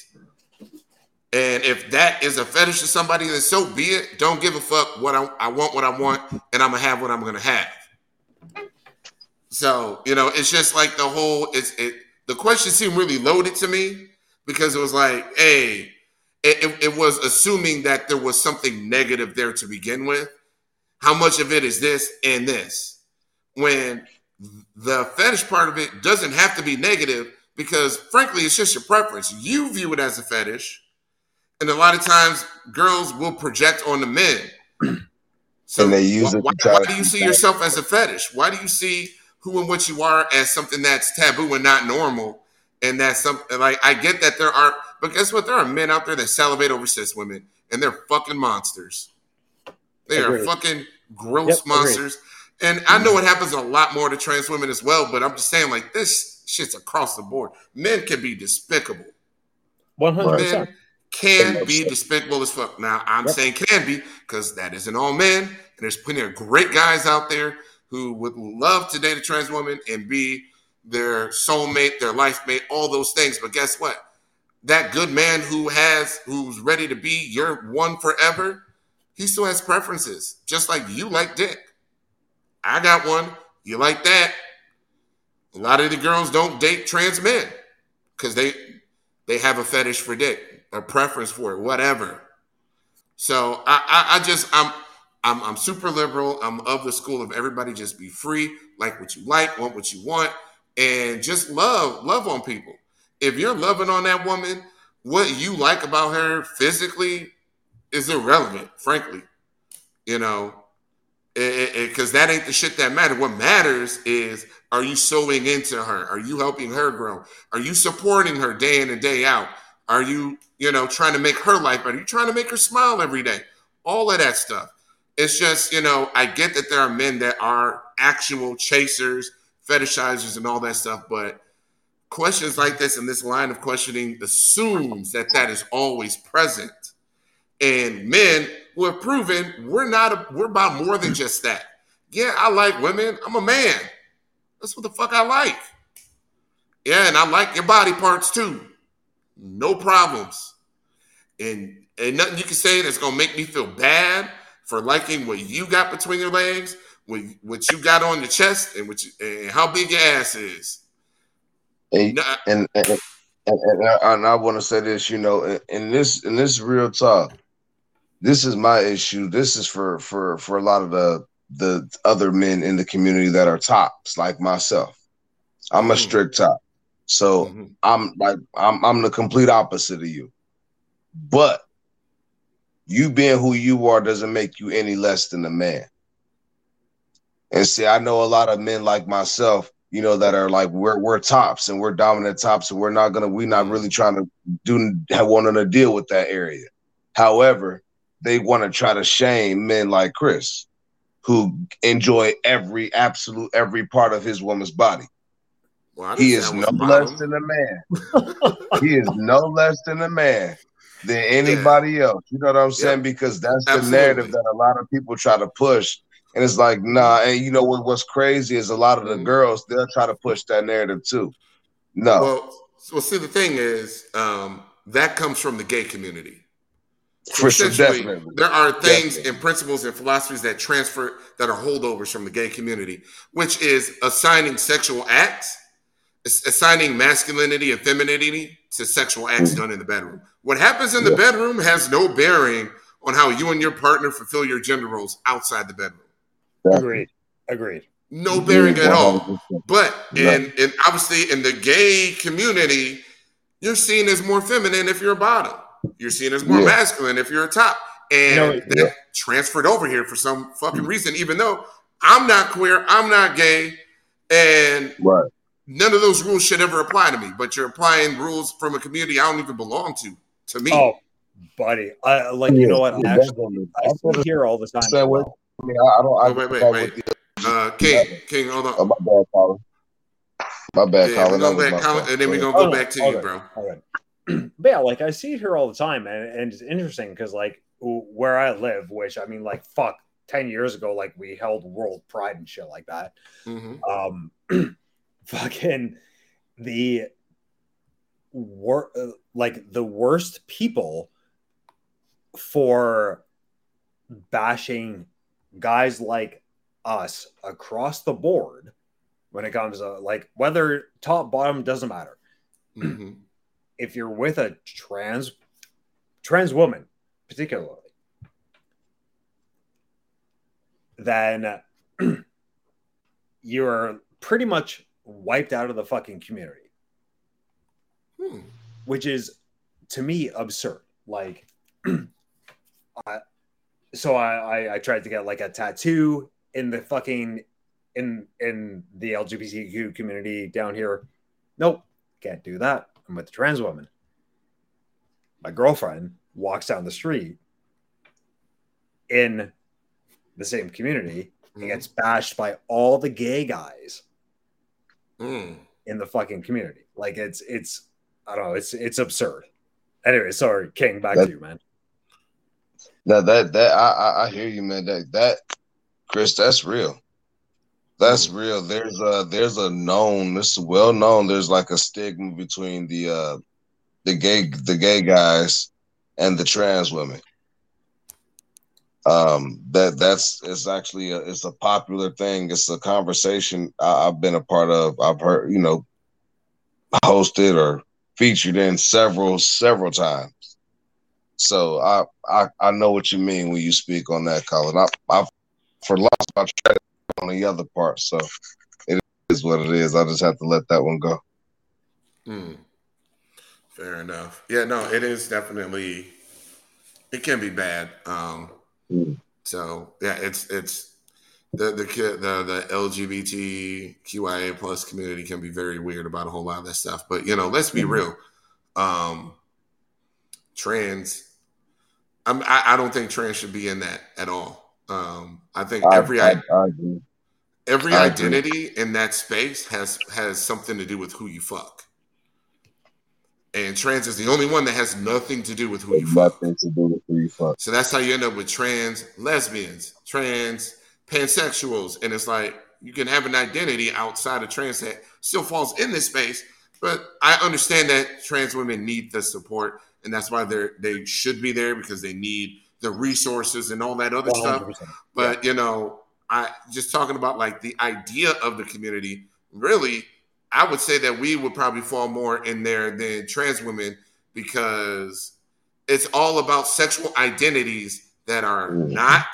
And if that is a fetish to somebody, then so be it. Don't give a fuck what I, I want, what I want, and I'm gonna have what I'm gonna have. So you know, it's just like the whole. It's it. The question seemed really loaded to me because it was like, hey, it, it, it was assuming that there was something negative there to begin with. How much of it is this and this? When the fetish part of it doesn't have to be negative because, frankly, it's just your preference. You view it as a fetish and a lot of times girls will project on the men. So and they use why, why, why do you see yourself as a fetish? Why do you see who and what you are as something that's taboo and not normal? And that's something like I get that there are, but guess what? There are men out there that salivate over cis women, and they're fucking monsters. They Agreed. are fucking gross yep, monsters. Agreed. And I know it happens a lot more to trans women as well, but I'm just saying, like, this shit's across the board. Men can be despicable. 100% Men can be despicable as fuck. Now, I'm yep. saying can be because that isn't all men. And there's plenty of great guys out there who would love to date a trans woman and be their soulmate, their life mate, all those things. But guess what? That good man who has, who's ready to be your one forever, he still has preferences, just like you like dick. I got one. You like that. A lot of the girls don't date trans men because they they have a fetish for dick a preference for it, whatever. So I, I, I just I'm I'm I'm super liberal. I'm of the school of everybody just be free, like what you like, want what you want, and just love love on people. If you're loving on that woman, what you like about her physically is irrelevant, frankly. You know, Eh, eh, eh, because that ain't the shit that matters. What matters is are you sewing into her? Are you helping her grow? Are you supporting her day in and day out? Are you, you know, trying to make her life better? Are you trying to make her smile every day? All of that stuff. It's just, you know, I get that there are men that are actual chasers, fetishizers, and all that stuff, but questions like this and this line of questioning assumes that that is always present. And men have proven we're not, a, we're about more than just that. Yeah, I like women. I'm a man. That's what the fuck I like. Yeah, and I like your body parts too no problems. And and nothing you can say that's gonna make me feel bad for liking what you got between your legs. what, what you got on your chest and what you, and how big your ass is. And No, and and, and, and I, I want to say this, you know, in, in this in this real talk, this is my issue. This is for for for a lot of the the other men in the community that are tops, like myself. I'm a Mm. strict top, so Mhm. I'm like I'm I'm the complete opposite of you. But you being who you are doesn't make you any less than a man. And see, I know a lot of men like myself, you know, that are like we're we're tops and we're dominant tops, and we're not gonna we're not really trying to do have wanting to deal with that area. However, they want to try to shame men like Chris, who enjoy every absolute every part of his woman's body. Well, He is no less than a man. he is no less than a man than anybody else. You know what I'm saying? Because that's the narrative that a lot of people try to push. And it's like, nah, and you know what, what's crazy is a lot of the Mhm. girls, they'll try to push that narrative too. No. Well, well, see, the thing is, um, that comes from the gay community. So for sure, essentially, definitely. There are things Definitely. and principles and philosophies that transfer that are holdovers from the gay community, which is assigning sexual acts, assigning masculinity and femininity to sexual acts Mhm. done in the bedroom. What happens in the Yeah. bedroom has no bearing on how you and your partner fulfill your gender roles outside the bedroom. Agreed. Agreed. No bearing at all. But Yeah. in, in obviously in the gay community, you're seen as more feminine if you're a bottom. You're seen as more Yeah. masculine if you're a top. And You know, that yeah. transferred over here for some fucking reason, even though I'm not queer, I'm not gay, and Right. none of those rules should ever apply to me. But you're applying rules from a community I don't even belong to, to me. Oh, buddy. I like you know what? Yeah, I actually. I I see feel the here all the time. same way. I mean, I, I don't. I Oh, wait, wait, don't wait. with the- Uh, King, King, hold on. Oh, my bad, Colin. My bad, yeah, Colin. go back, my Colin, and then we're gonna Oh, go back to all you, good. bro. All right. but yeah, like I see it here all the time, and, and it's interesting because like where I live, which I mean, like fuck, ten years ago, like we held World Pride and shit like that. hmm Um, fucking the wor- uh, like the worst people for bashing guys like us across the board when it comes to like whether top bottom doesn't matter. Hmm if you're with a trans trans woman particularly then you're pretty much wiped out of the fucking community. Hmm. which is to me absurd. Like I, so I, I i tried to get like a tattoo in the fucking in in the lgbtq community down here. Nope can't do that i'm with a trans woman my girlfriend walks down the street in the same community and gets bashed by all the gay guys Mm. in the fucking community. Like it's it's I don't know, it's it's absurd. Anyway, sorry, King, back That- to you, man. Now that that I, I I hear you, man. That that Chris, that's real. That's Mm. real. There's a there's a known. This is well known. There's like a stigma between the uh the gay the gay guys and the trans women. Um, that that's it's actually a, it's a popular thing. It's a conversation I, I've been a part of. I've heard you know hosted or featured in several several times. So I, I I know what you mean when you speak on that, Colin. I I for lost I tried on the other part, so it is what it is. I just have to let that one go. Mm. Fair enough. Yeah, no, it is definitely. It can be bad. Um, Mm. So yeah, it's it's the the the the LGBTQIA plus community can be very weird about a whole lot of that stuff. But you know, let's be Mhm. real. Um, trans, I'm, I I don't think trans should be in that at all. Um, I think I, every I, I agree. Every I agree. identity in that space has has something to do with who you fuck. And trans is the only one that has nothing to do with who you fuck. nothing to do with who you fuck. So that's how you end up with trans lesbians, trans pansexuals. And it's like you can have an identity outside of trans that still falls in this space. But I understand that trans women need the support, and that's why they're they should be there because they need the resources and all that other stuff. 100%. But you know, I just talking about like the idea of the community. Really, I would say that we would probably fall more in there than trans women because it's all about sexual identities that are mm-hmm. not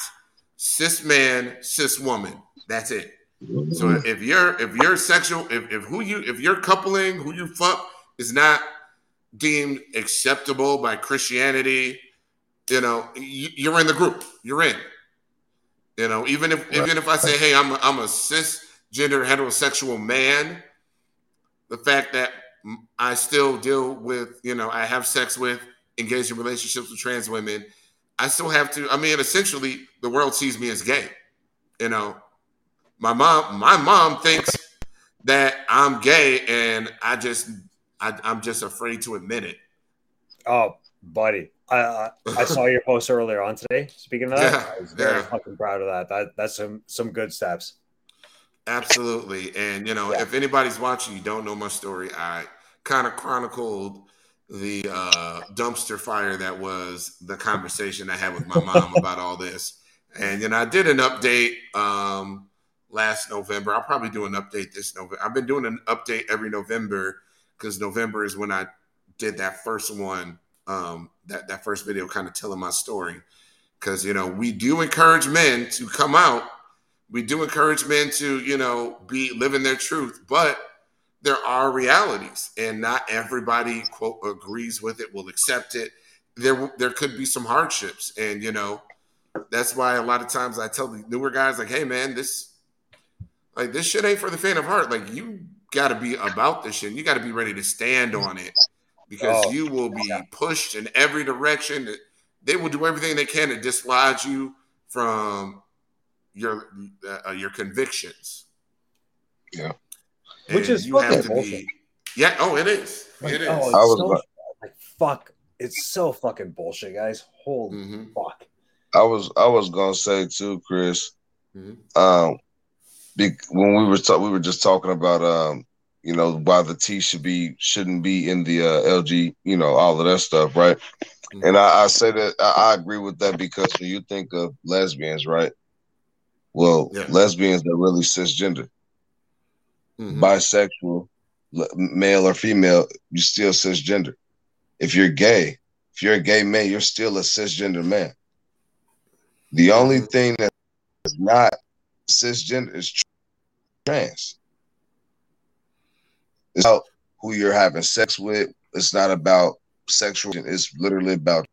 cis man, cis woman. That's it. Mm-hmm. So if you're if you're sexual, if, if who you if you're coupling, who you fuck is not deemed acceptable by Christianity, you know, you, you're in the group. You're in. You know, even if even if I say, hey, I'm a, I'm a cisgender heterosexual man, the fact that I still deal with, you know, I have sex with, engage in relationships with trans women, I still have to. I mean, essentially, the world sees me as gay. You know, my mom, my mom thinks that I'm gay, and I just, I, I'm just afraid to admit it. Oh, buddy, I I saw your post earlier on today. Speaking of that, Yeah, I was very yeah. fucking proud of that. That that's some some good steps. Absolutely. And you know, Yeah. if anybody's watching, you don't know my story. I kind of chronicled the uh, dumpster fire that was the conversation I had with my mom about all this. And you know, I did an update um, last November. I'll probably do an update this November. I've been doing an update every November because November is when I did that first one, um, that that first video, kind of telling my story. Because you know, we do encourage men to come out. We do encourage men to you know be living their truth but there are realities and not everybody quote agrees with it will accept it. There there could be some hardships and you know that's why a lot of times i tell the newer guys like hey man this like this shit ain't for the faint of heart. Like you got to be about this shit. You got to be ready to stand on it because Oh, you will be yeah. pushed in every direction they will do everything they can to dislodge you from your uh, your convictions. Yeah. Which is you have fucking to bullshit. be. Yeah. Oh, it is. Like, It is. oh, it's I was so, about- like fuck. It's so fucking bullshit, guys. Holy Mhm. fuck. I was I was gonna say too, Chris. Mhm. Um, be, when we were ta- we were just talking about um, you know, why the T should be shouldn't be in the uh, LG, you know, all of that stuff, right? Mhm. And I, I say that I, I agree with that because when you think of lesbians, right? Well, Yeah. lesbians are really cisgender, Mhm. bisexual, male or female, you still cisgender. If you're gay, if you're a gay man, you're still a cisgender man. The only Mhm. thing that is not cisgender is trans. It's about who you're having sex with. It's not about sexual. It's literally about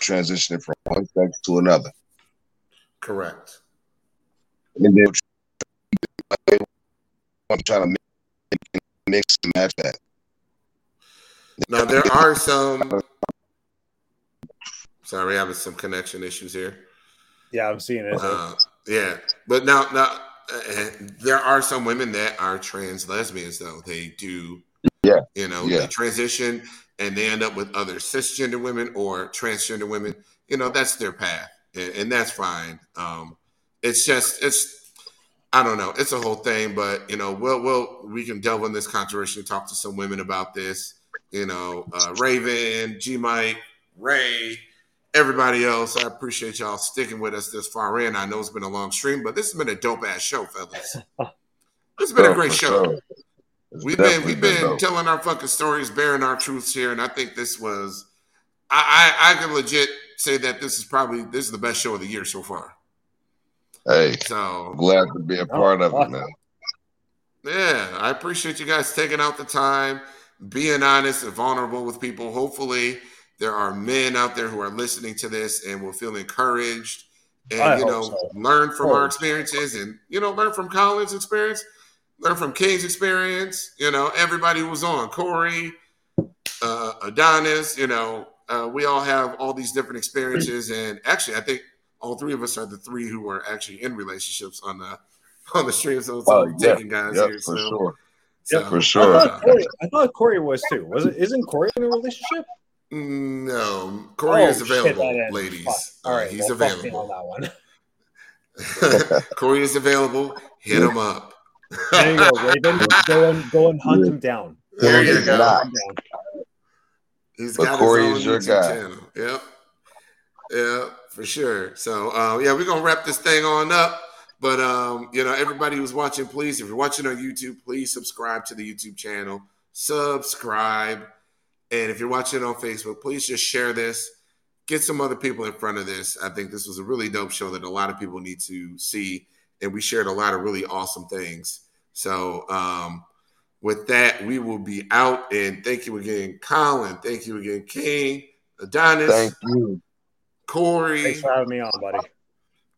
transitioning from one sex to another. Correct. And then I'm trying to mix and match that. Now there are some. Sorry, having some connection issues here. Yeah, I'm seeing it. Uh, yeah, but now now uh, there are some women that are trans lesbians though. They do. Yeah. You know, Yeah. they transition and they end up with other cisgender women or transgender women. You know, that's their path, and, and that's fine. Um, it's just it's. I don't know. It's a whole thing, but you know, we'll we'll we can delve in this controversy and talk to some women about this. You know, uh, Raven, G Mike, Ray, everybody else. I appreciate y'all sticking with us this far in. I know it's been a long stream, but this has been a dope ass show, fellas. This has been a Oh, great show. sure. We've been we've been dope. telling our fucking stories, bearing our truths here, and I think this was. I, I I can legit say that this is probably this is the best show of the year so far. Hey, So glad to be a oh, part of it, man. Yeah, I appreciate you guys taking out the time, being honest and vulnerable with people. Hopefully, there are men out there who are listening to this and will feel encouraged and I you know so. learn from our experiences and you know learn from Colin's experience, learn from King's experience. You know, everybody who was on Corey, uh, Adonis. You know, uh, we all have all these different experiences, and actually, I think all three of us are the three who are actually in relationships on the on the stream. So it's Oh, all yeah. taking guys Yep, here. for so, sure. so- For I sure. thought, Corey, I thought Corey was too. Was it? Isn't Corey in a relationship? No, Corey Oh, is available, that is- ladies. fuck. All Uh, he's well, fuck me on available. that one. Corey is available. Hit him up. There you go, Raven. Go and go and hunt him down. There Corey you is go. not. Hunt him down. He's But got Corey his is your YouTube guy. channel. Yep. Yeah, for sure. So uh, yeah, we're gonna wrap this thing on up. But um, you know, everybody who's watching, please, if you're watching on YouTube, please subscribe to the YouTube channel. Subscribe. And if you're watching it on Facebook, please just share this. Get some other people in front of this. I think this was a really dope show that a lot of people need to see. And we shared a lot of really awesome things. So um, with that, we will be out. And thank you again, Colin. Thank you again, King, Adonis. Thank you. Corey. Thanks for having me on, buddy.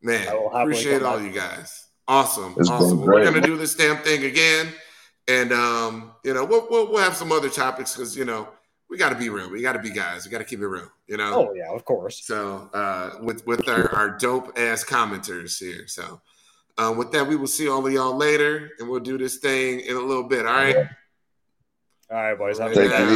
Man, I appreciate all back. you guys. Awesome, It's awesome. We're gonna do this damn thing again, and um, you know, we'll we'll, we'll have some other topics because you know we got to be real. We got to be guys. We got to keep it real. You know. Oh yeah, of course. So uh, with with our, our dope ass commenters here. So uh, with that, we will see all of y'all later, and we'll do this thing in a little bit. All right. All right, boys. Have a good it night. easy.